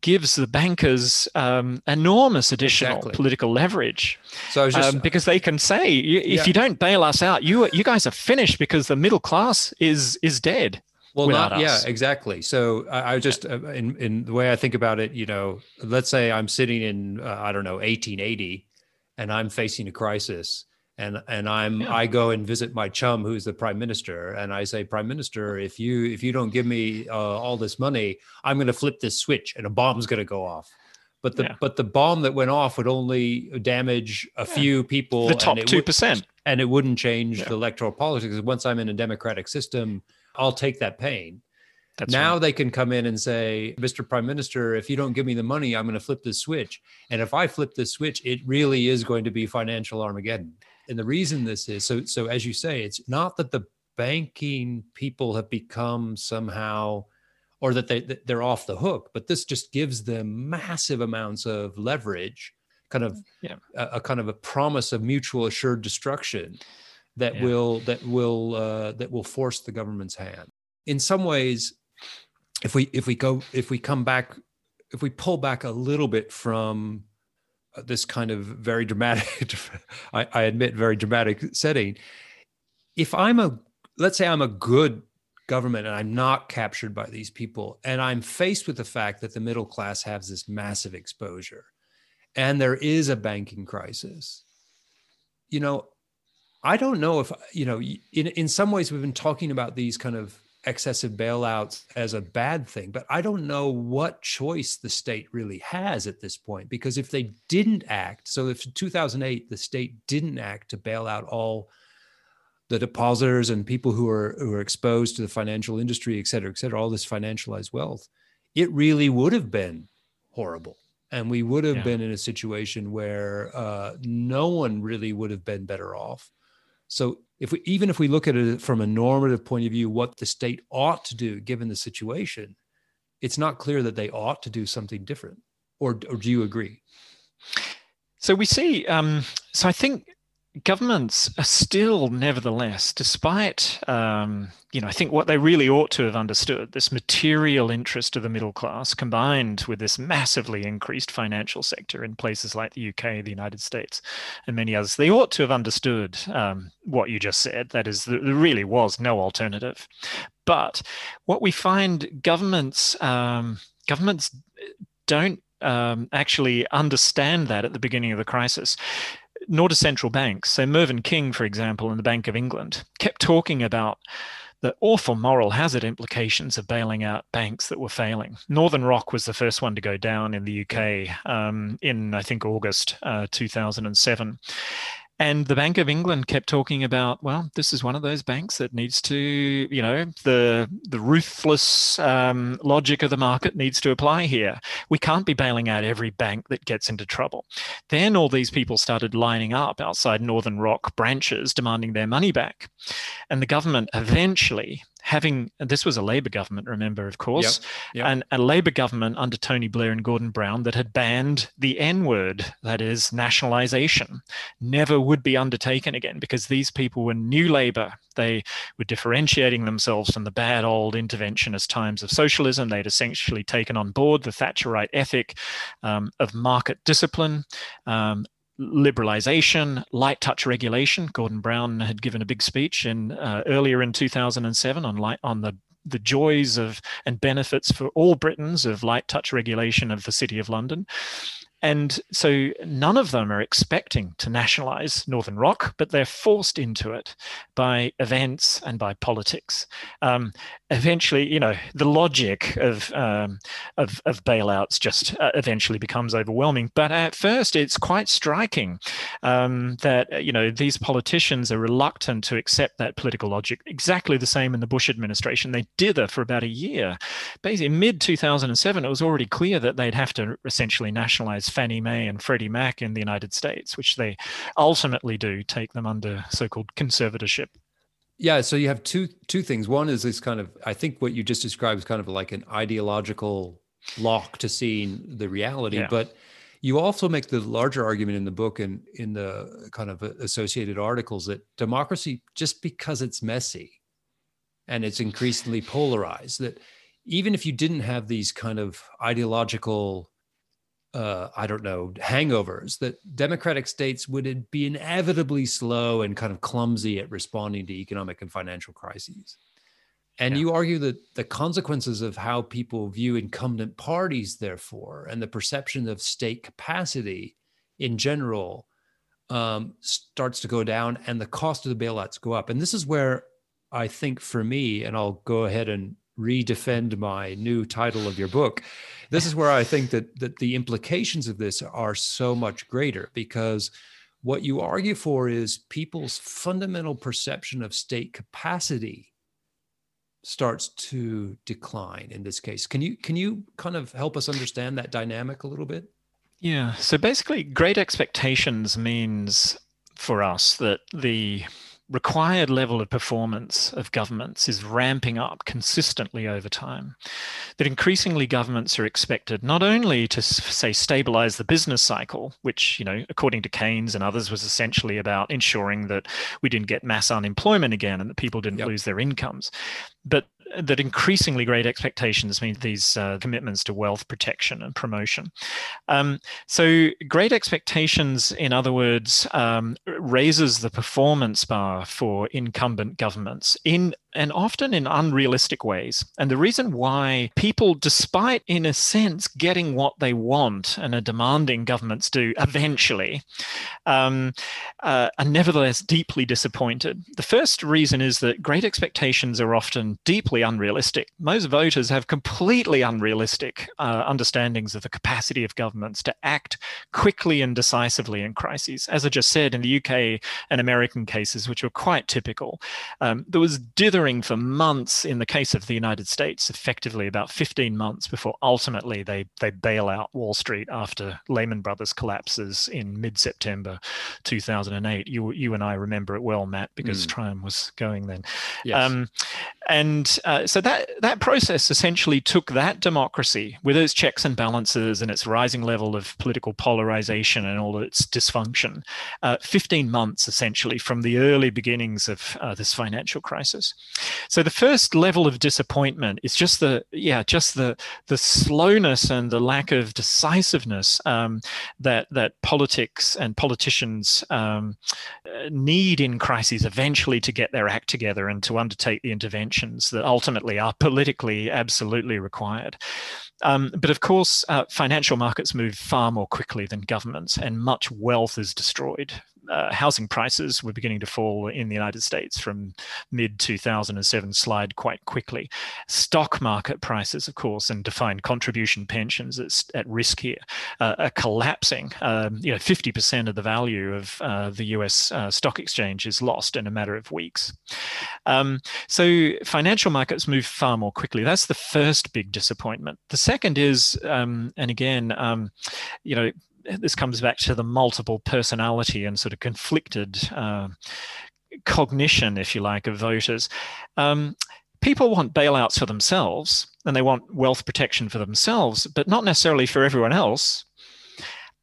gives the bankers um, enormous additional exactly. political leverage. So just, um, because they can say, if yeah. you don't bail us out, you you guys are finished because the middle class is is dead well not us. yeah exactly so i, I just uh, in in the way i think about it you know let's say i'm sitting in uh, i don't know 1880 and i'm facing a crisis and and i'm yeah. i go and visit my chum who's the prime minister and i say prime minister if you if you don't give me uh, all this money i'm going to flip this switch and a bomb's going to go off but the yeah. but the bomb that went off would only damage a yeah. few people the top 2% would, and it wouldn't change the electoral politics once i'm in a democratic system I'll take that pain. That's now right. they can come in and say, Mr. Prime Minister, if you don't give me the money, I'm going to flip this switch. And if I flip this switch, it really is going to be financial Armageddon. And the reason this is so, so as you say, it's not that the banking people have become somehow or that they they're off the hook, but this just gives them massive amounts of leverage, kind of yeah. a, a kind of a promise of mutual assured destruction that yeah. will that will uh, that will force the government's hand. In some ways, if we if we go if we come back if we pull back a little bit from uh, this kind of very dramatic, I, I admit, very dramatic setting. If I'm a let's say I'm a good government and I'm not captured by these people, and I'm faced with the fact that the middle class has this massive exposure, and there is a banking crisis. You know, I don't know if you know. In in some ways, we've been talking about these kind of excessive bailouts as a bad thing, but I don't know what choice the state really has at this point. Because if they didn't act, so if in 2008 the state didn't act to bail out all the depositors and people who are who are exposed to the financial industry, et cetera, et cetera, all this financialized wealth, it really would have been horrible. And we would have yeah. been in a situation where uh, no one really would have been better off So if we even if we look at it from a normative point of view, what the state ought to do given the situation, it's not clear that they ought to do something different. Or, or do you agree? So we see. Um, so I think governments are still, nevertheless, despite, um, you know, I think what they really ought to have understood this material interest of the middle class combined with this massively increased financial sector in places like the UK, the United States, and many others, they ought to have understood um, what you just said. That is, there really was no alternative. But what we find governments, um, governments don't um, actually understand that at the beginning of the crisis nor do central banks. So Mervyn King, for example, in the Bank of England, kept talking about the awful moral hazard implications of bailing out banks that were failing. Northern Rock was the first one to go down in the UK um, in, I think, August uh, 2007. And the Bank of England kept talking about, well, this is one of those banks that needs to, you know, the the ruthless um, logic of the market needs to apply here. We can't be bailing out every bank that gets into trouble. Then all these people started lining up outside Northern Rock branches demanding their money back, and the government eventually having this was a Labor government, remember, of course, yep, yep. and a Labor government under Tony Blair and Gordon Brown that had banned the N word, that is, nationalization, never would be undertaken again because these people were new Labor. They were differentiating themselves from the bad old interventionist times of socialism. They'd essentially taken on board the Thatcherite ethic um, of market discipline. Um, liberalization, light touch regulation. Gordon Brown had given a big speech in uh, earlier in 2007 on light on the the joys of and benefits for all Britons of light touch regulation of the City of London. And so none of them are expecting to nationalize Northern Rock, but they're forced into it by events and by politics. Um, eventually, you know, the logic of um, of, of, bailouts just uh, eventually becomes overwhelming. But at first, it's quite striking um, that you know these politicians are reluctant to accept that political logic. Exactly the same in the Bush administration. They dither for about a year. Basically, mid 2007, it was already clear that they'd have to essentially nationalize Fannie Mae and Freddie Mac in the United States, which they ultimately do take them under so-called conservatorship. Yeah, so you have two two things. One is this kind of I think what you just described is kind of like an ideological lock to seeing the reality, yeah. but you also make the larger argument in the book and in the kind of associated articles that democracy just because it's messy and it's increasingly polarized that even if you didn't have these kind of ideological uh, I don't know, hangovers that democratic states would be inevitably slow and kind of clumsy at responding to economic and financial crises. And yeah. you argue that the consequences of how people view incumbent parties, therefore, and the perception of state capacity in general um, starts to go down and the cost of the bailouts go up. And this is where I think for me, and I'll go ahead and redefend my new title of your book this is where i think that that the implications of this are so much greater because what you argue for is people's fundamental perception of state capacity starts to decline in this case. Can you can you kind of help us understand that dynamic a little bit? Yeah. So basically great expectations means for us that the required level of performance of governments is ramping up consistently over time. That increasingly governments are expected not only to say stabilize the business cycle, which, you know, according to Keynes and others was essentially about ensuring that we didn't get mass unemployment again and that people didn't yep. lose their incomes, but that increasingly great expectations mean these uh, commitments to wealth protection and promotion. Um, so, great expectations, in other words, um, raises the performance bar for incumbent governments in and often in unrealistic ways. And the reason why people, despite in a sense getting what they want and are demanding governments do eventually, um, uh, are nevertheless deeply disappointed. The first reason is that great expectations are often deeply unrealistic. Most voters have completely unrealistic uh, understandings of the capacity of governments to act quickly and decisively in crises. As I just said, in the UK and American cases, which were quite typical, um, there was dither for months in the case of the United States, effectively about 15 months before ultimately they, they bail out Wall Street after Lehman Brothers collapses in mid September 2008. You, you and I remember it well, Matt, because mm. Trium was going then. Yes. Um, and uh, so that, that process essentially took that democracy with its checks and balances and its rising level of political polarization and all its dysfunction, uh, 15 months essentially from the early beginnings of uh, this financial crisis. So the first level of disappointment is just the yeah just the the slowness and the lack of decisiveness um, that that politics and politicians um, need in crises eventually to get their act together and to undertake the interventions that ultimately are politically absolutely required. Um, but of course, uh, financial markets move far more quickly than governments, and much wealth is destroyed uh, housing prices were beginning to fall in the United States from mid 2007 slide quite quickly. Stock market prices, of course, and defined contribution pensions at risk here, uh, are collapsing. Um, you know, 50% of the value of uh, the US uh, stock exchange is lost in a matter of weeks. Um, so financial markets move far more quickly. That's the first big disappointment. The second is, um, and again, um, you know, this comes back to the multiple personality and sort of conflicted uh, cognition, if you like, of voters. Um, people want bailouts for themselves and they want wealth protection for themselves, but not necessarily for everyone else.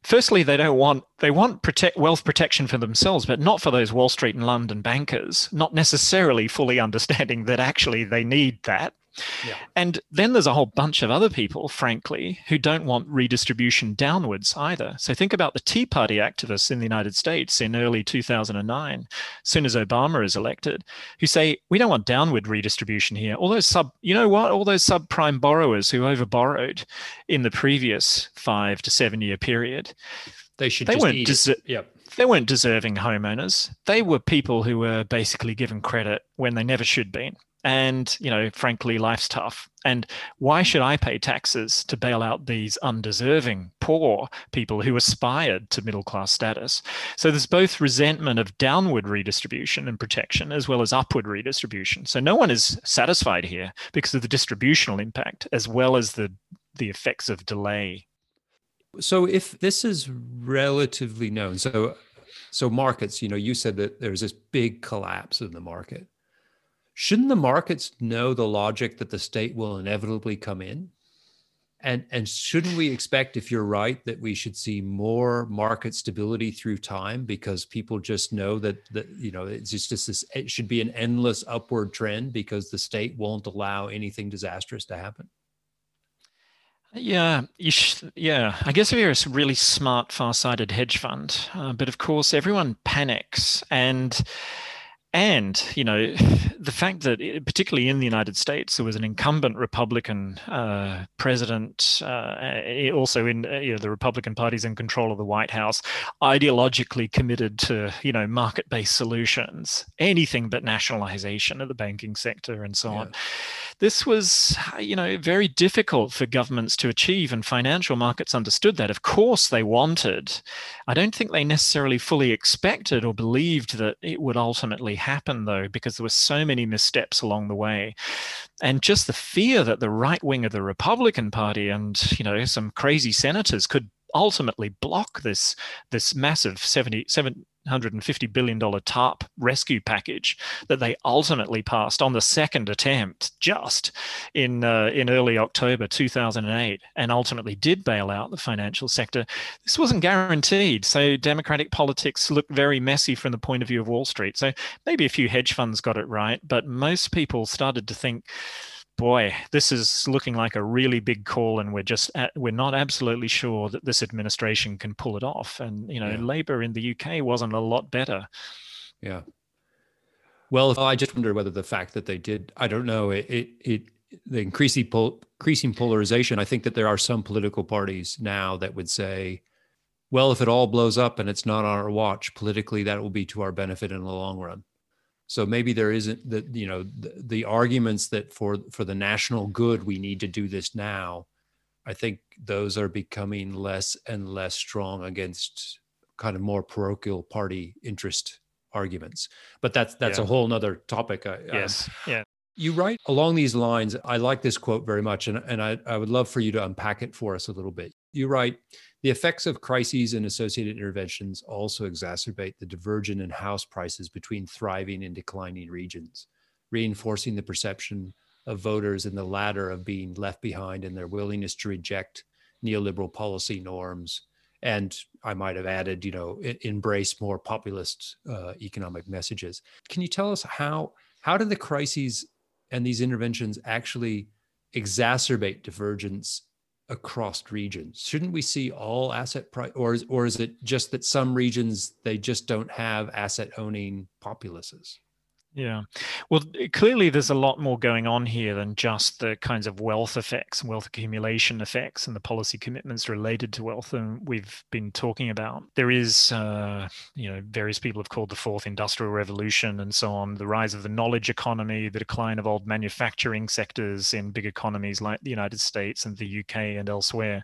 Firstly, they don't want they want protect wealth protection for themselves, but not for those Wall Street and London bankers. Not necessarily fully understanding that actually they need that. Yeah. And then there's a whole bunch of other people, frankly, who don't want redistribution downwards either. So think about the Tea Party activists in the United States in early 2009, as soon as Obama is elected, who say, we don't want downward redistribution here. All those sub, you know what? All those subprime borrowers who overborrowed in the previous five to seven year period, they should they weren't yep. They weren't deserving homeowners. They were people who were basically given credit when they never should be and you know frankly life's tough. And why should i pay taxes to bail out these undeserving poor people who aspired to middle class status? So there's both resentment of downward redistribution and protection as well as upward redistribution. So no one is satisfied here because of the distributional impact as well as the the effects of delay. So if this is relatively known so so markets you know you said that there's this big collapse in the market shouldn't the markets know the logic that the state will inevitably come in? And and shouldn't we expect, if you're right, that we should see more market stability through time because people just know that that you know it's just, just this it should be an endless upward trend because the state won't allow anything disastrous to happen. Yeah, sh- yeah. I guess if you're a really smart, far-sighted hedge fund, uh, but of course everyone panics and and you know the fact that eh, particularly in the united states there was an incumbent republican uh, president uh, eh, also in eh, you know the republican party's in control of the white house ideologically committed to you know market-based solutions anything but nationalization of the banking sector and so yeah. on this was you know very difficult for governments to achieve and financial markets understood that. Of course they wanted. I don't think they necessarily fully expected or believed that it would ultimately happen though because there were so many missteps along the way. And just the fear that the right wing of the republican party and you know some crazy senators could ultimately block this this massive 70, 70 $150 billion TARP rescue package that they ultimately passed on the second attempt just in, uh, in early October 2008 and ultimately did bail out the financial sector. This wasn't guaranteed. So democratic politics looked very messy from the point of view of Wall Street. So maybe a few hedge funds got it right, but most people started to think boy, this is looking like a really big call, and we're just at, we're not absolutely sure that this administration can pull it off. And you know, yeah. Labor in the UK wasn't a lot better. Yeah. Well, I just wonder whether the fact that they did, I don't know, it it, it the increasing pol- increasing polarization. I think that there are some political parties now that would say, well, if it all blows up and it's not on our watch politically, that will be to our benefit in the long run. So maybe there isn't the you know the, the arguments that for for the national good we need to do this now. I think those are becoming less and less strong against kind of more parochial party interest arguments. But that's that's yeah. a whole nother topic. I, yes. yeah. You write along these lines. I like this quote very much, and, and I, I would love for you to unpack it for us a little bit. You write, the effects of crises and associated interventions also exacerbate the divergence in house prices between thriving and declining regions, reinforcing the perception of voters in the latter of being left behind in their willingness to reject neoliberal policy norms and I might have added, you know, embrace more populist uh, economic messages. Can you tell us how how do the crises and these interventions actually exacerbate divergence across regions? Shouldn't we see all asset or or is it just that some regions they just don't have asset owning populaces? Yeah. Well, clearly there's a lot more going on here than just the kinds of wealth effects, wealth accumulation effects, and the policy commitments related to wealth. And we've been talking about there is, uh, you know, various people have called the fourth industrial revolution and so on, the rise of the knowledge economy, the decline of old manufacturing sectors in big economies like the United States and the UK and elsewhere.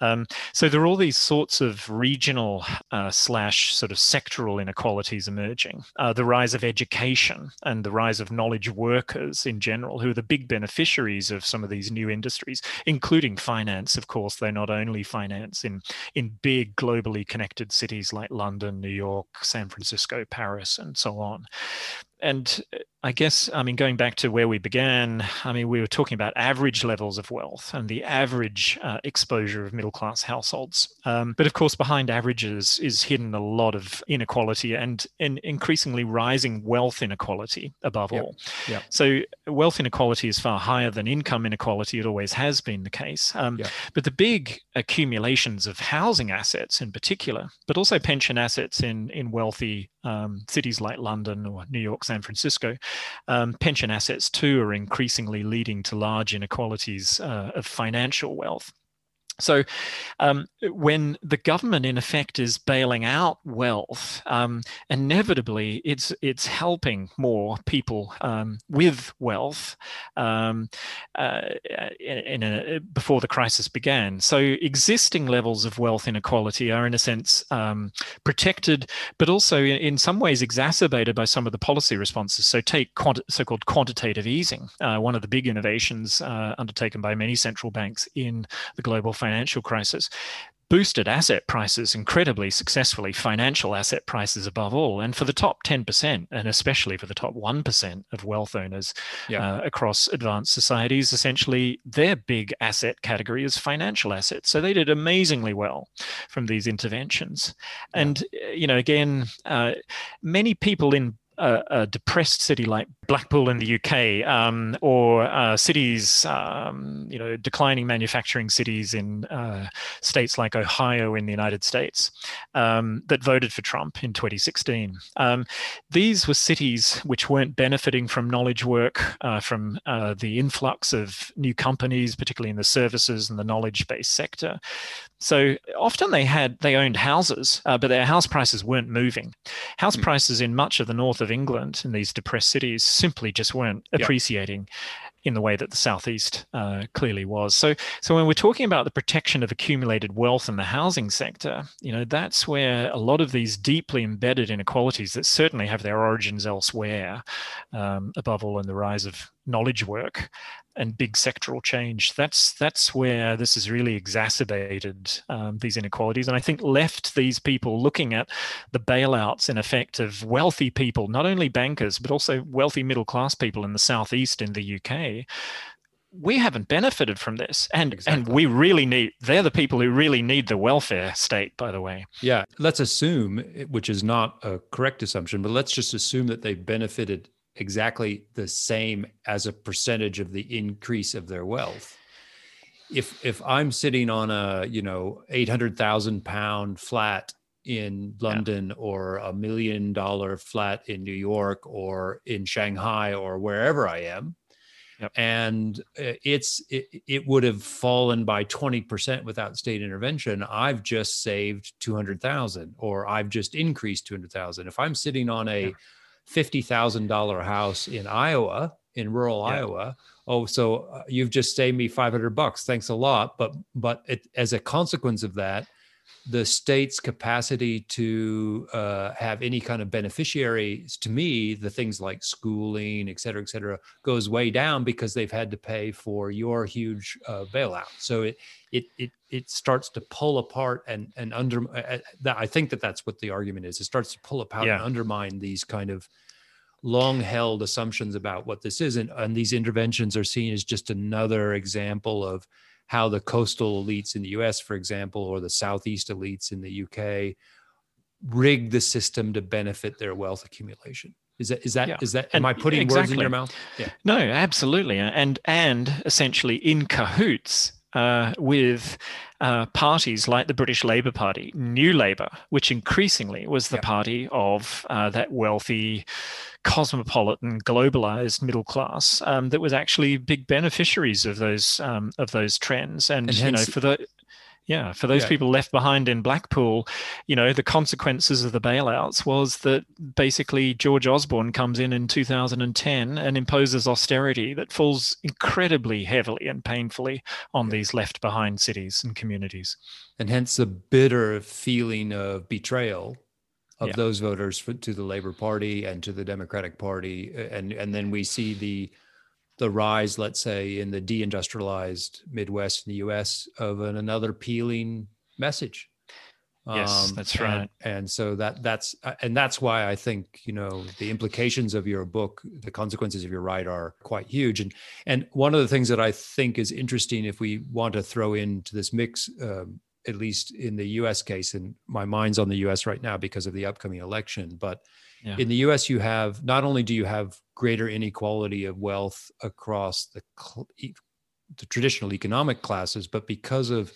Um, so there are all these sorts of regional uh, slash sort of sectoral inequalities emerging. Uh, the rise of education and the rise of knowledge workers in general, who are the big beneficiaries of some of these new industries, including finance. Of course, they not only finance in, in big globally connected cities like London, New York, San Francisco, Paris, and so on and uh, I guess, I mean, going back to where we began, I mean, we were talking about average levels of wealth and the average uh, exposure of middle class households. Um, but of course, behind averages is hidden a lot of inequality and, and increasingly rising wealth inequality above yep. all. Yep. So, wealth inequality is far higher than income inequality. It always has been the case. Um, yep. But the big accumulations of housing assets in particular, but also pension assets in, in wealthy um, cities like London or New York, San Francisco, um, pension assets too are increasingly leading to large inequalities uh, of financial wealth. So, um, when the government, in effect, is bailing out wealth, um, inevitably it's it's helping more people um, with wealth um, uh, in a, before the crisis began. So, existing levels of wealth inequality are, in a sense, um, protected, but also in some ways exacerbated by some of the policy responses. So, take so-called quantitative easing, uh, one of the big innovations uh, undertaken by many central banks in the global financial financial crisis boosted asset prices incredibly successfully, financial asset prices above all. And for the top 10%, and especially for the top 1% of wealth owners yeah. uh, across advanced societies, essentially their big asset category is financial assets. So they did amazingly well from these interventions. Yeah. And, uh, you know, again, uh, many people in a, a, depressed city like Blackpool in the UK, um, or uh, cities, um, you know, declining manufacturing cities in uh, states like Ohio in the United States um, that voted for Trump in 2016. Um, these were cities which weren't benefiting from knowledge work, uh, from uh, the influx of new companies, particularly in the services and the knowledge-based sector. So often they had they owned houses, uh, but their house prices weren't moving. House mm. prices in much of the north of England in these depressed cities simply just weren't appreciating in the way that the southeast uh, clearly was. So, so when we're talking about the protection of accumulated wealth in the housing sector, you know that's where a lot of these deeply embedded inequalities that certainly have their origins elsewhere, um, above all in the rise of knowledge work, and big sectoral change. That's that's where this has really exacerbated um, these inequalities, and I think left these people looking at the bailouts in effect of wealthy people, not only bankers but also wealthy middle class people in the southeast in the UK. We haven't benefited from this, and exactly. and we really need. They're the people who really need the welfare state. By the way, yeah. Let's assume, which is not a correct assumption, but let's just assume that they've benefited exactly the same as a percentage of the increase of their wealth. If if I'm sitting on a you know eight hundred thousand pound flat in London yeah. or a million dollar flat in New York or in Shanghai or wherever I am, Yep. and uh, it's it, it, would have fallen by 20% without state intervention i've just saved 200000 or i've just increased 200000 if i'm sitting on a yeah $50,000 house in Iowa, in rural yeah. Iowa. Oh, so uh, you've just saved me 500 bucks. Thanks a lot. But, but it, as a consequence of that, the state's capacity to uh, have any kind of beneficiaries to me the things like schooling et cetera et cetera goes way down because they've had to pay for your huge uh, bailout. So it it it it starts to pull apart and and under uh, uh, that i think that that's what the argument is. It starts to pull apart yeah. and undermine these kind of long held assumptions about what this is and, and these interventions are seen as just another example of how the coastal elites in the US, for example, or the southeast elites in the UK rig the system to benefit their wealth accumulation. Is that is that yeah. is that am and I putting exactly. words in your mouth? Yeah. No, absolutely. And and essentially in cahoots uh, with uh, parties like the British Labour Party, New Labour, which increasingly was the yeah. party of uh, that wealthy cosmopolitan, globalized middle class um, that was actually big beneficiaries of those um, of those trends. And, and you know, for the yeah, for those yeah. people left behind in Blackpool, you know, the consequences of the bailouts was that basically George Osborne comes in in 2010 and imposes austerity that falls incredibly heavily and painfully on yeah. these left behind cities and communities. And hence the bitter feeling of betrayal of yeah. those voters for, to the Labor Party and to the Democratic Party, and and then we see the the rise, let's say, in the deindustrialized Midwest in the U.S. of an, another peeling message. Yes, um, that's right. And, so that that's uh, and that's why I think you know the implications of your book, the consequences of your write are quite huge. And and one of the things that I think is interesting, if we want to throw into this mix um, at least in the US case, and my mind's on the US right now because of the upcoming election. But yeah. in the US, you have not only do you have greater inequality of wealth across the, the traditional economic classes, but because of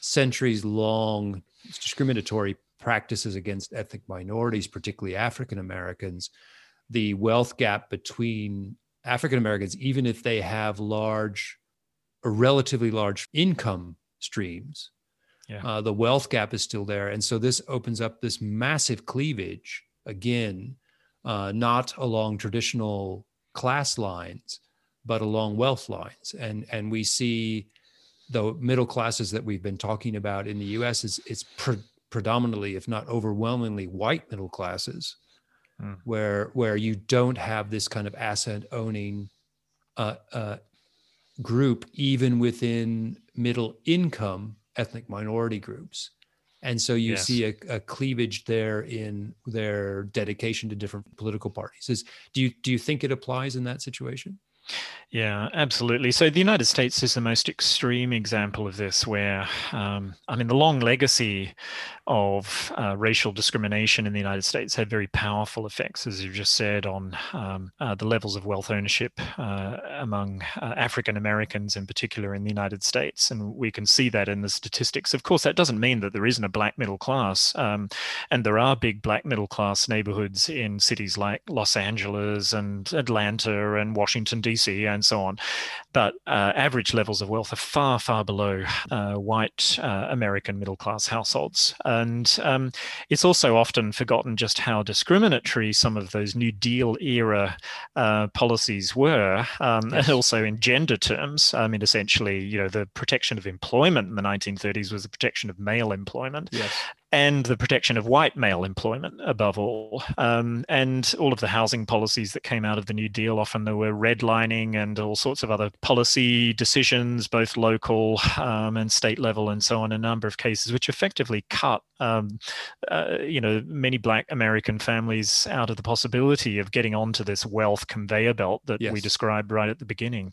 centuries long discriminatory practices against ethnic minorities, particularly African Americans, the wealth gap between African Americans, even if they have large or relatively large income streams, yeah. Uh, the wealth gap is still there. And so this opens up this massive cleavage again, uh, not along traditional class lines, but along wealth lines. And, and we see the middle classes that we've been talking about in the US is it's pre- predominantly, if not overwhelmingly, white middle classes, mm. where where you don't have this kind of asset owning uh, uh, group, even within middle income ethnic minority groups. And so you yes. see a, a, cleavage there in their dedication to different political parties. Is, do you do you think it applies in that situation? Yeah, absolutely. So the United States is the most extreme example of this, where, um, I mean, the long legacy of uh, racial discrimination in the United States had very powerful effects, as you just said, on um, uh, the levels of wealth ownership uh, among uh, African Americans in particular in the United States. And we can see that in the statistics. Of course, that doesn't mean that there isn't a black middle class. Um, and there are big black middle class neighborhoods in cities like Los Angeles and Atlanta and Washington, D.C. and so on. But uh, average levels of wealth are far, far below uh, white uh, American middle class households. And um, it's also often forgotten just how discriminatory some of those New Deal era uh, policies were, um, yes. and also in gender terms. I mean, essentially, you know, the protection of employment in the 1930s was the protection of male employment. Yes and the protection of white male employment above all. Um, and all of the housing policies that came out of the New Deal, often there were redlining and all sorts of other policy decisions, both local um, and state level and so on, a number of cases, which effectively cut, um, uh, you know, many black American families out of the possibility of getting onto this wealth conveyor belt that yes. we described right at the beginning.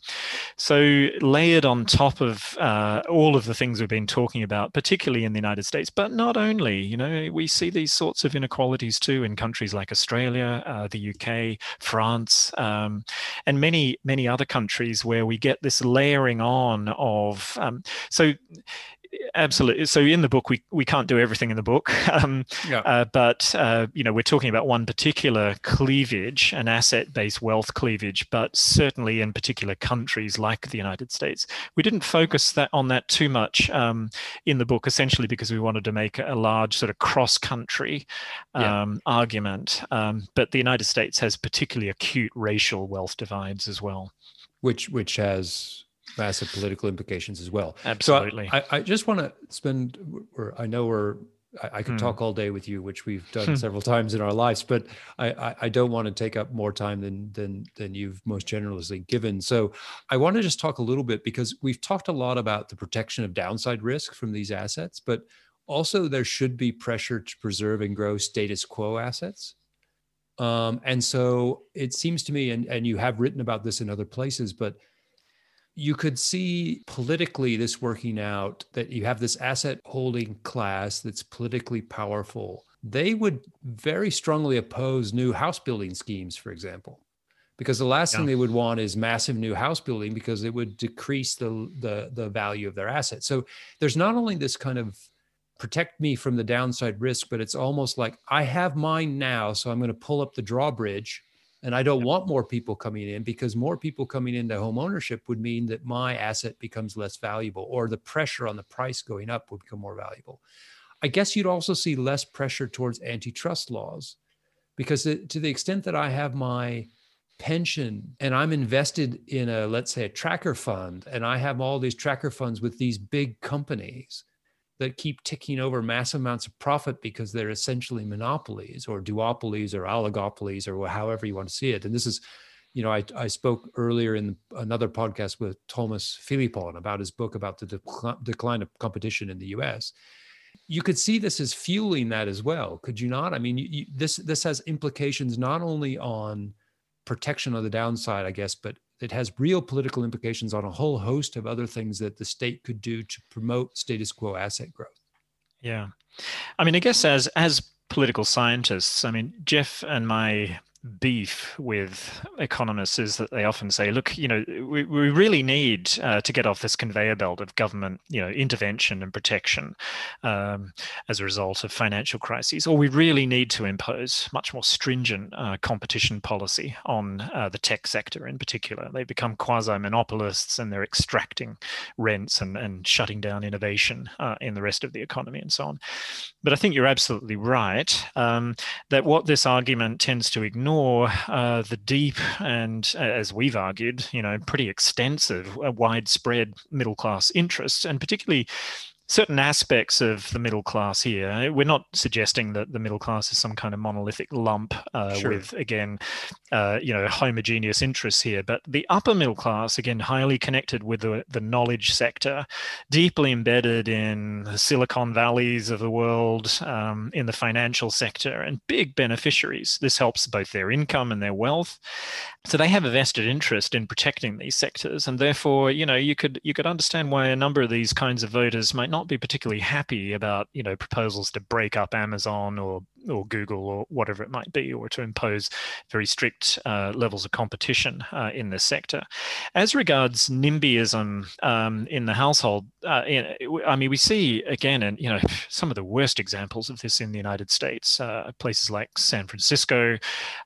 So layered on top of uh, all of the things we've been talking about, particularly in the United States, but not only you know, we see these sorts of inequalities too in countries like Australia, uh, the UK, France, um, and many, many other countries where we get this layering on of. Um, so absolutely. So in the book, we, we can't do everything in the book, um, yeah. uh, but uh, you know we're talking about one particular cleavage, an asset-based wealth cleavage, but certainly in particular countries like the United States, we didn't focus that on that too much um, in the book, essentially because we wanted to make a large sort of cross-country um, yeah. argument. Um, but the United States has particularly acute racial wealth divides as well, which which has massive political implications as well. Absolutely. So I, I just want to spend, or I know we're I, I could mm. talk all day with you, which we've done several times in our lives, but I, I, I, don't want to take up more time than than than you've most generously given. So I want to just talk a little bit because we've talked a lot about the protection of downside risk from these assets, but also there should be pressure to preserve and grow status quo assets. Um, and so it seems to me, and, and you have written about this in other places, but you could see politically this working out that you have this asset holding class that's politically powerful. They would very strongly oppose new house building schemes, for example, because the last yeah. thing they would want is massive new house building because it would decrease the, the, the value of their assets. So there's not only this kind of protect me from the downside risk, but it's almost like I have mine now, so I'm going to pull up the drawbridge and I don't want more people coming in because more people coming into home ownership would mean that my asset becomes less valuable or the pressure on the price going up would become more valuable. I guess you'd also see less pressure towards antitrust laws because to the extent that I have my pension and I'm invested in a, let's say, a tracker fund, and I have all these tracker funds with these big companies that keep ticking over massive amounts of profit because they're essentially monopolies or duopolies or oligopolies or however you want to see it. And this is, you know, I, I spoke earlier in another podcast with Thomas Philippon about his book about the decline of competition in the US. You could see this as fueling that as well, could you not? I mean, you, you, this this has implications not only on protection on the downside, I guess, but it has real political implications on a whole host of other things that the state could do to promote status quo asset growth. Yeah. I mean, I guess as as political scientists, I mean, Jeff and my beef with economists is that they often say, look, you know, we, we really need uh, to get off this conveyor belt of government, you know, intervention and protection um, as a result of financial crises, or we really need to impose much more stringent uh, competition policy on uh, the tech sector in particular. They become quasi-monopolists and they're extracting rents and, and shutting down innovation uh, in the rest of the economy and so on. But I think you're absolutely right um, that what this argument tends to ignore ignore uh, the deep and, as we've argued, you know, pretty extensive, uh, widespread middle class interests, and particularly certain aspects of the middle class here. We're not suggesting that the middle class is some kind of monolithic lump uh, sure. with, again, uh, you know, homogeneous interests here. But the upper middle class, again, highly connected with the, the knowledge sector, deeply embedded in the Silicon Valleys of the world, um, in the financial sector, and big beneficiaries. This helps both their income and their wealth. So they have a vested interest in protecting these sectors, and therefore, you know, you could you could understand why a number of these kinds of voters might not not be particularly happy about you know proposals to break up Amazon or or Google or whatever it might be, or to impose very strict uh, levels of competition uh, in this sector. As regards NIMBYism um, in the household, uh, in, I mean, we see again, and you know, some of the worst examples of this in the United States, uh, places like San Francisco,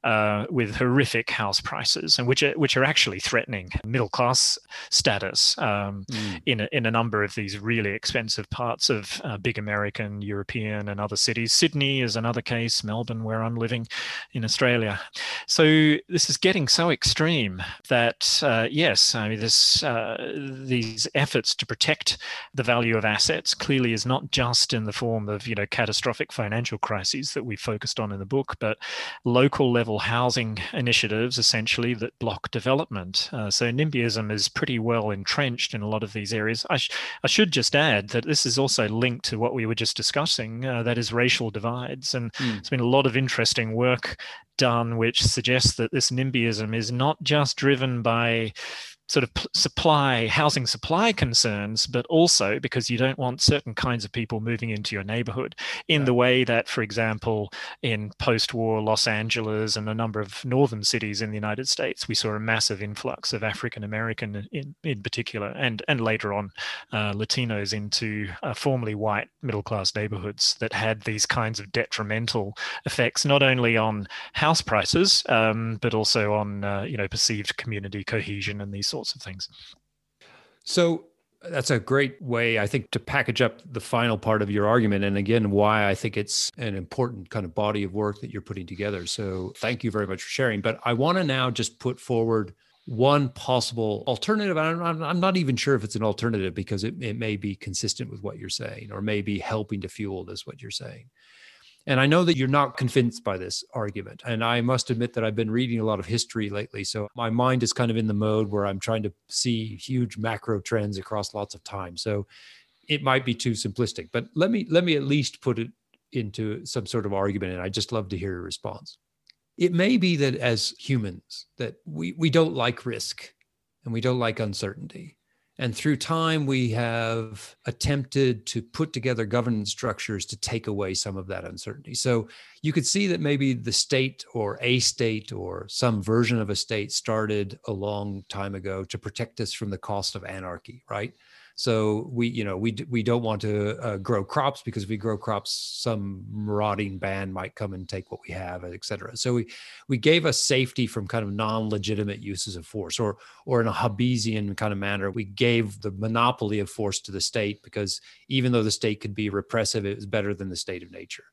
uh, with horrific house prices, and which are which are actually threatening middle class status um, mm. in a, in a number of these really expensive parts of uh, big American, European, and other cities. Sydney is another case, Melbourne, where I'm living in Australia. So this is getting so extreme that, uh, yes, I mean, this, uh, these efforts to protect the value of assets clearly is not just in the form of, you know, catastrophic financial crises that we focused on in the book, but local level housing initiatives essentially that block development. Uh, so NIMBYism is pretty well entrenched in a lot of these areas. I, sh- I should just add that this is also linked to what we were just discussing, uh, that is racial divides. And Mm. There's been a lot of interesting work done which suggests that this NIMBYism is not just driven by sort of supply, housing supply concerns, but also because you don't want certain kinds of people moving into your neighborhood in yeah. the way that, for example, in post war Los Angeles and a number of northern cities in the United States, we saw a massive influx of African American in, in particular, and, and later on uh, Latinos into uh, formerly white middle class neighborhoods that had these kinds of detrimental effects, not only on house prices, um, but also on, uh, you know, perceived community cohesion and these sorts sorts of things. So that's a great way, I think, to package up the final part of your argument. And again, why I think it's an important kind of body of work that you're putting together. So thank you very much for sharing. But I want to now just put forward one possible alternative. I'm, not even sure if it's an alternative because it, it may be consistent with what you're saying or may be helping to fuel this, what you're saying. And I know that you're not convinced by this argument. And I must admit that I've been reading a lot of history lately. So my mind is kind of in the mode where I'm trying to see huge macro trends across lots of time. So it might be too simplistic, but let me let me at least put it into some sort of argument. And I just love to hear your response. It may be that as humans that we, we don't like risk and we don't like uncertainty. And through time, we have attempted to put together governance structures to take away some of that uncertainty. So you could see that maybe the state or a state or some version of a state started a long time ago to protect us from the cost of anarchy, right? So we, you know, we we don't want to uh, grow crops because if we grow crops, some marauding band might come and take what we have, et cetera. So we we gave us safety from kind of non-legitimate uses of force, or or in a Hobbesian kind of manner, we gave the monopoly of force to the state because even though the state could be repressive, it was better than the state of nature.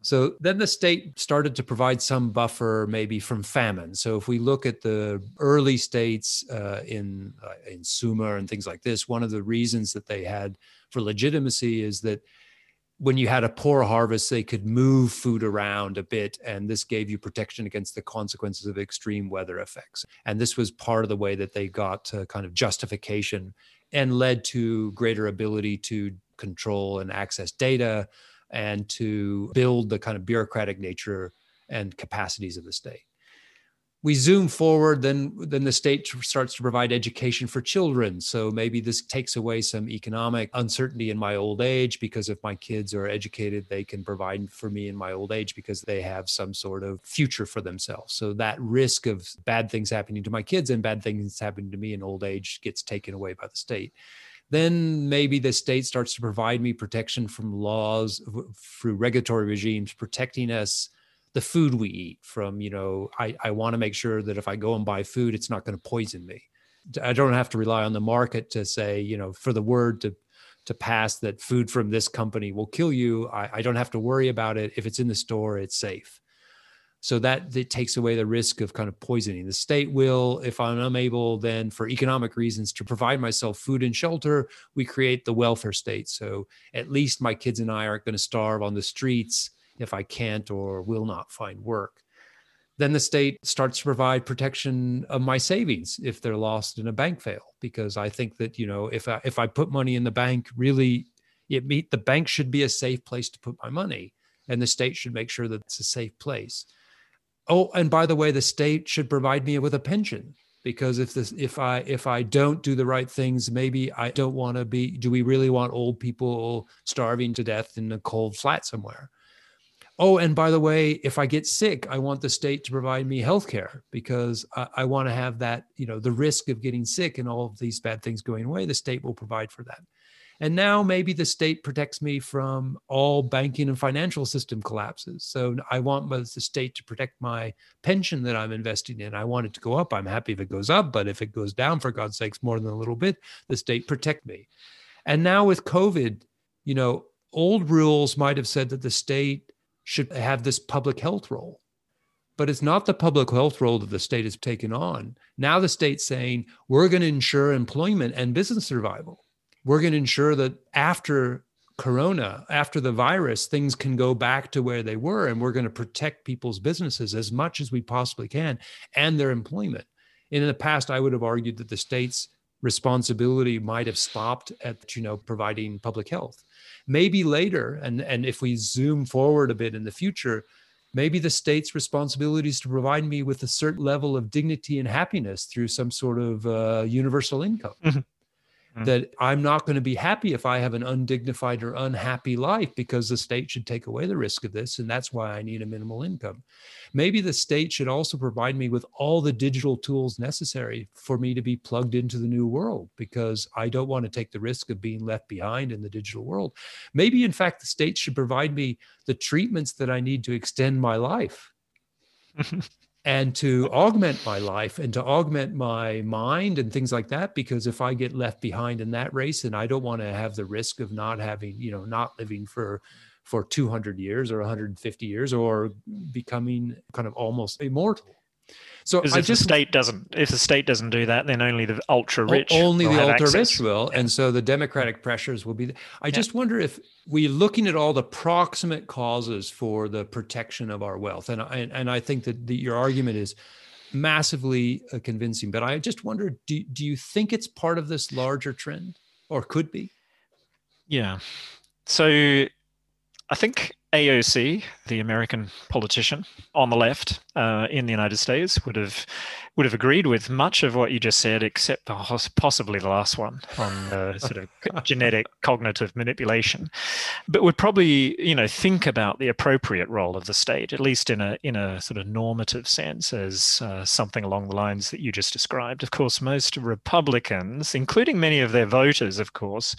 So then the state started to provide some buffer, maybe from famine. So if we look at the early states uh, in uh, in Sumer and things like this, one of the reasons that they had for legitimacy is that when you had a poor harvest, they could move food around a bit, and this gave you protection against the consequences of extreme weather effects. And this was part of the way that they got kind of justification and led to greater ability to control and access data and to build the kind of bureaucratic nature and capacities of the state. We zoom forward, then then the state starts to provide education for children. So maybe this takes away some economic uncertainty in my old age because if my kids are educated, they can provide for me in my old age because they have some sort of future for themselves. So that risk of bad things happening to my kids and bad things happening to me in old age gets taken away by the state then maybe the state starts to provide me protection from laws through regulatory regimes protecting us the food we eat from you know i, I want to make sure that if i go and buy food it's not going to poison me. I don't have to rely on the market to say you know for the word to to pass that food from this company will kill you. I, I don't have to worry about it. If it's in the store it's safe so that it takes away the risk of kind of poisoning. The state will, if I'm unable then for economic reasons to provide myself food and shelter, we create the welfare state. So at least my kids and I aren't going to starve on the streets if I can't or will not find work. Then the state starts to provide protection of my savings if they're lost in a bank fail, because I think that you know if I, if I put money in the bank, really, it meet the bank should be a safe place to put my money, and the state should make sure that it's a safe place oh and by the way the state should provide me with a pension because if this if i if i don't do the right things maybe i don't want to be do we really want old people starving to death in a cold flat somewhere? Oh and by the way if i get sick i want the state to provide me health care because i, I want to have that you know the risk of getting sick and all of these bad things going away the state will provide for that and now maybe the state protects me from all banking and financial system collapses. So I want the state to protect my pension that I'm investing in. I want it to go up. I'm happy if it goes up, but if it goes down, for God's sakes, more than a little bit, the state protect me. And now with COVID, you know, old rules might have said that the state should have this public health role but it's not the public health role that the state has taken on. Now the state's saying we're going to ensure employment and business survival we're going to ensure that after corona after the virus things can go back to where they were and we're going to protect people's businesses as much as we possibly can and their employment. In the past i would have argued that the state's responsibility might have stopped at you know providing public health. Maybe later and and if we zoom forward a bit in the future maybe the state's responsibility is to provide me with a certain level of dignity and happiness through some sort of uh, universal income. Mm-hmm mm-hmm. that I'm not going to be happy if I have an undignified or unhappy life because the state should take away the risk of this. And that's why I need a minimal income. Maybe the state should also provide me with all the digital tools necessary for me to be plugged into the new world because I don't want to take the risk of being left behind in the digital world. Maybe, in fact, the state should provide me the treatments that I need to extend my life. and to augment my life and to augment my mind and things like that because if i get left behind in that race and i don't want to have the risk of not having you know not living for for 200 years or 150 years or becoming kind of almost immortal So if just, the state doesn't, if the state doesn't do that, then only the ultra rich, only the ultra rich will, and so the democratic pressures will be. I yeah. just wonder if we're looking at all the proximate causes for the protection of our wealth, and I, and I think that the, your argument is massively uh, convincing. But I just wonder, do do you think it's part of this larger trend, or could be? Yeah. So I think AOC, the American politician on the left uh, in the United States, would have would have agreed with much of what you just said, except the, possibly the last one on uh, sort of genetic cognitive manipulation, but would probably you know think about the appropriate role of the state, at least in a in a sort of normative sense, as uh, something along the lines that you just described. Of course, most Republicans, including many of their voters, of course,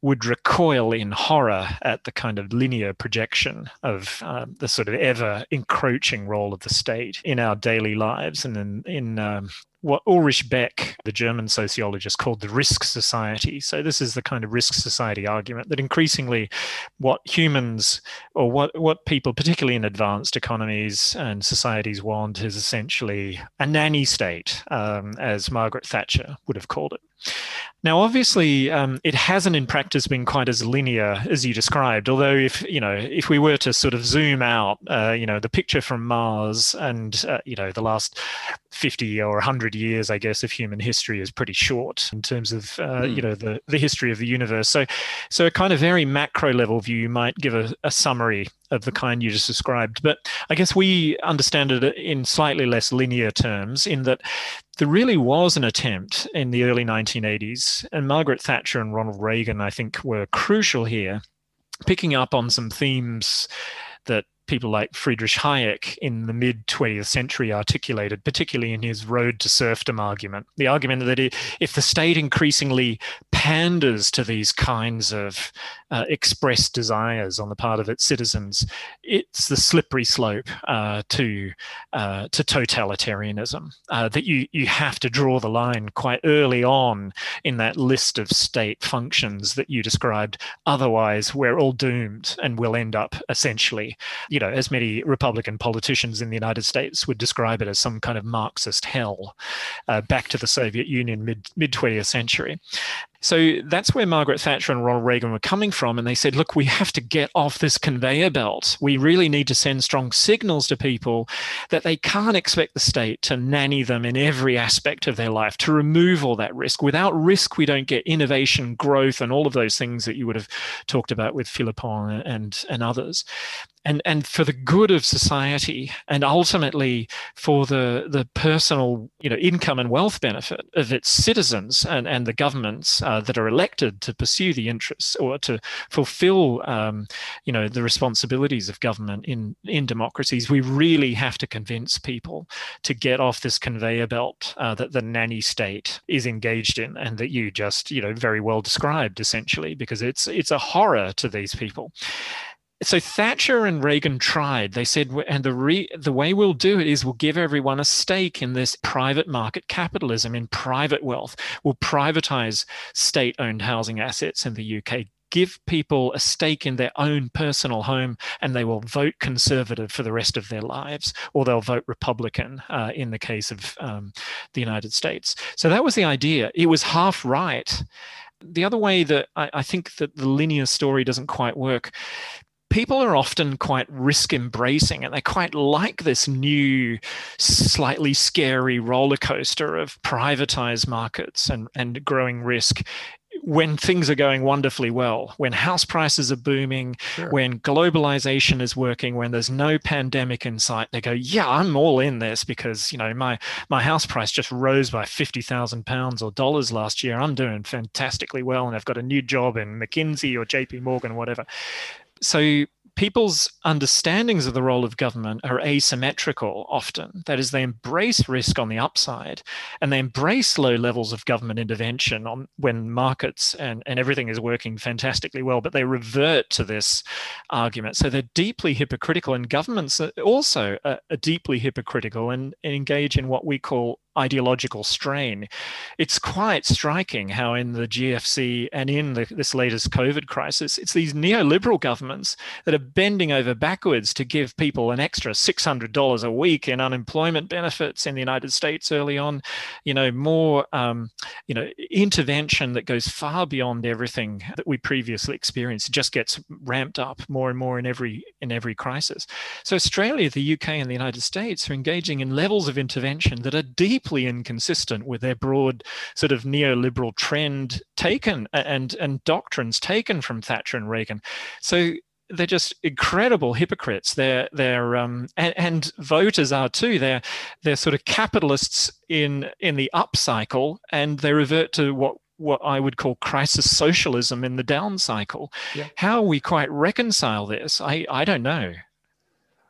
would recoil in horror at the kind of linear projection of um, the sort of ever encroaching role of the state in our daily lives and in in um, what Ulrich Beck, the German sociologist, called the risk society. So, this is the kind of risk society argument that increasingly what humans or what, what people, particularly in advanced economies and societies, want is essentially a nanny state, um, as Margaret Thatcher would have called it. Now, obviously, um, it hasn't in practice been quite as linear as you described. Although, if you know, if we were to sort of zoom out, uh, you know, the picture from Mars and uh, you know the last fifty or hundred years, I guess, of human history is pretty short in terms of uh, mm. you know the the history of the universe. So, so a kind of very macro level view might give a, a summary of the kind you just described. But I guess we understand it in slightly less linear terms, in that there really was an attempt in the early 1980s, and Margaret Thatcher and Ronald Reagan, I think, were crucial here, picking up on some themes that people like Friedrich Hayek in the mid 20th century articulated, particularly in his Road to Serfdom argument. The argument that if the state increasingly panders to these kinds of uh, expressed desires on the part of its citizens, it's the slippery slope uh, to uh, to totalitarianism. Uh, that you you have to draw the line quite early on in that list of state functions that you described. Otherwise, we're all doomed and we'll end up essentially you know, as many Republican politicians in the United States would describe it as some kind of Marxist hell uh, back to the Soviet Union mid mid 20th century. So that's where Margaret Thatcher and Ronald Reagan were coming from. And they said, look, we have to get off this conveyor belt. We really need to send strong signals to people that they can't expect the state to nanny them in every aspect of their life, to remove all that risk. Without risk, we don't get innovation, growth, and all of those things that you would have talked about with Philippon and, and others and and for the good of society and ultimately for the the personal you know income and wealth benefit of its citizens and and the governments uh, that are elected to pursue the interests or to fulfill um, you know the responsibilities of government in in democracies we really have to convince people to get off this conveyor belt uh, that the nanny state is engaged in and that you just you know very well described essentially because it's it's a horror to these people so Thatcher and Reagan tried. They said, and the re, the way we'll do it is we'll give everyone a stake in this private market capitalism, in private wealth. We'll privatize state-owned housing assets in the UK. Give people a stake in their own personal home, and they will vote conservative for the rest of their lives, or they'll vote Republican uh, in the case of um, the United States. So that was the idea. It was half right the other way that I, I, think that the linear story doesn't quite work people are often quite risk embracing and they quite like this new, slightly scary roller coaster of privatized markets and, and growing risk when things are going wonderfully well, when house prices are booming, sure. when globalization is working, when there's no pandemic in sight, they go, "Yeah, I'm all in this because you know my my house price just rose by fifty thousand pounds or dollars last year. I'm doing fantastically well, and I've got a new job in McKinsey or J.P. Morgan, or whatever." So people's understandings of the role of government are asymmetrical often. That is, they embrace risk on the upside and they embrace low levels of government intervention on when markets and, and everything is working fantastically well, but they revert to this argument. So they're deeply hypocritical, and governments are also are, are deeply hypocritical and, and engage in what we call ideological strain. It's quite striking how in the GFC and in the, this latest COVID crisis, it's these neoliberal governments that are bending over backwards to give people an extra $600 a week in unemployment benefits in the United States early on, you know, more, um, you know, intervention that goes far beyond everything that we previously experienced. It just gets ramped up more and more in every in every crisis. So Australia, the UK, and the United States are engaging in levels of intervention that are deep deeply inconsistent with their broad sort of neoliberal trend taken and and doctrines taken from Thatcher and Reagan. So they're just incredible hypocrites. They're they're um, and, and, voters are too. They're they're sort of capitalists in in the upcycle, and they revert to what what I would call crisis socialism in the down cycle. Yeah. How we quite reconcile this, I I don't know.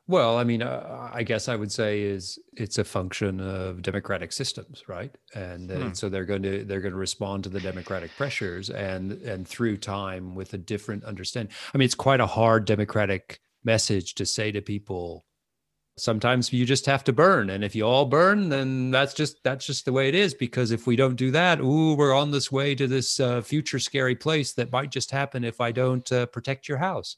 Well, I mean, uh, I guess I would say is it's a function of democratic systems, right? And, hmm. so they're going to they're going to respond to the democratic pressures, and and through time with a different understanding. I mean, it's quite a hard democratic message to say to people. Sometimes you just have to burn, and if you all burn, then that's just that's just the way it is. Because if we don't do that, ooh, we're on this way to this uh, future scary place that might just happen if I don't uh, protect your house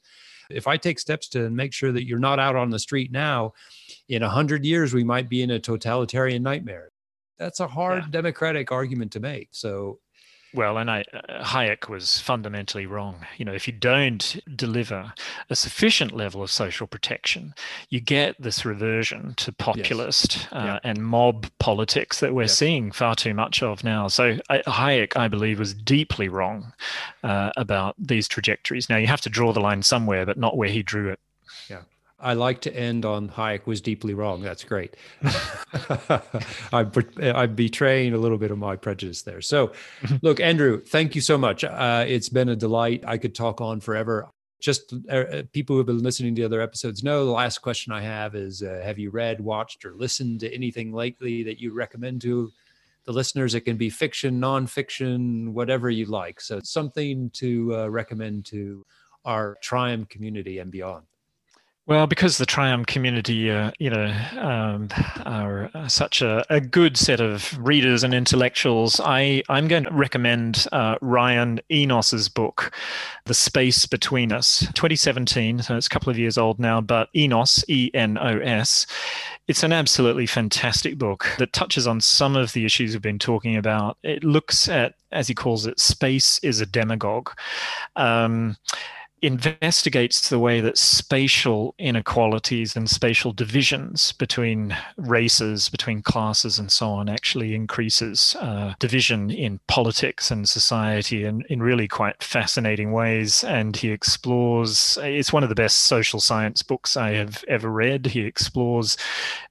if I take steps to make sure that you're not out on the street now, in a hundred years we might be in a totalitarian nightmare. That's a hard yeah. democratic argument to make. So well, and I, uh, Hayek was fundamentally wrong. You know, if you don't deliver a sufficient level of social protection, you get this reversion to populist yes. uh, yeah. and mob politics that we're yeah. seeing far too much of now. So I, Hayek, I believe, was deeply wrong uh, about these trajectories. Now you have to draw the line somewhere, but not where he drew it. Yeah. I like to end on Hayek was deeply wrong. That's great. I'm, I'm betraying a little bit of my prejudice there. So, look, Andrew, thank you so much. Uh, it's been a delight. I could talk on forever. Just uh, uh, people who have been listening to other episodes know the last question I have is uh, Have you read, watched, or listened to anything lately that you recommend to the listeners? It can be fiction, nonfiction, whatever you like. So, something to uh, recommend to our TRIUM community and beyond. Well, because the TRIUM community, uh, you know, um, are uh, such a, a, good set of readers and intellectuals, I, I'm going to recommend uh, Ryan Enos's book, The Space Between Us, 2017. So it's a couple of years old now, but Enos, E N O S. It's an absolutely fantastic book that touches on some of the issues we've been talking about. It looks at, as he calls it, space is a demagogue. Um, investigates the way that spatial inequalities and spatial divisions between races, between classes, and so on actually increases uh, division in politics and society in, in really quite fascinating ways. And he explores, it's one of the best social science books I have ever read. He explores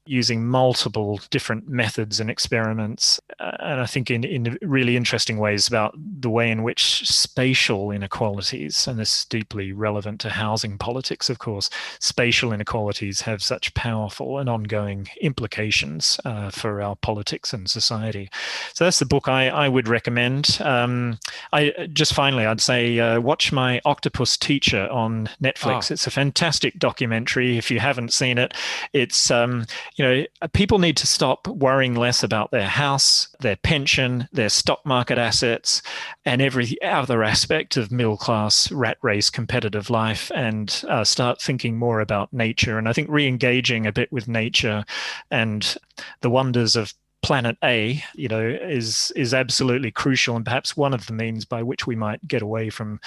using multiple different methods and experiments, uh, and I think in, in really interesting ways about the way in which spatial inequalities, and this is deeply relevant to housing politics, of course, spatial inequalities have such powerful and ongoing implications uh, for our politics and society. So that's the book I, I would recommend. Um, I just finally, I'd say uh, watch my Octopus Teacher on Netflix. Oh. It's a fantastic documentary. If you haven't seen it, it's um, you know, people need to stop worrying less about their house, their pension, their stock market assets, and every other aspect of middle class rat race competitive life and uh, start thinking more about nature. And I think re engaging a bit with nature and the wonders of planet A, you know, is is absolutely crucial, and perhaps one of the means by which we might get away from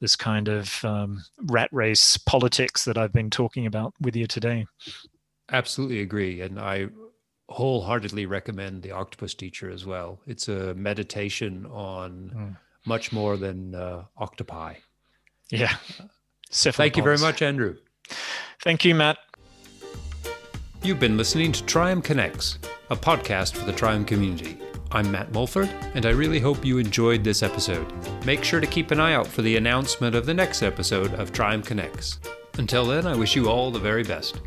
this kind of um, rat race politics that I've been talking about with you today. Absolutely agree. And I wholeheartedly recommend the Octopus Teacher as well. It's a meditation on mm. much more than uh, octopi. Yeah. Thank you very much, Andrew. Thank you, Matt. You've been listening to TRIUM Connects, a podcast for the TRIUM community. I'm Matt Mulford, and I really hope you enjoyed this episode. Make sure to keep an eye out for the announcement of the next episode of TRIUM Connects. Until then, I wish you all the very best.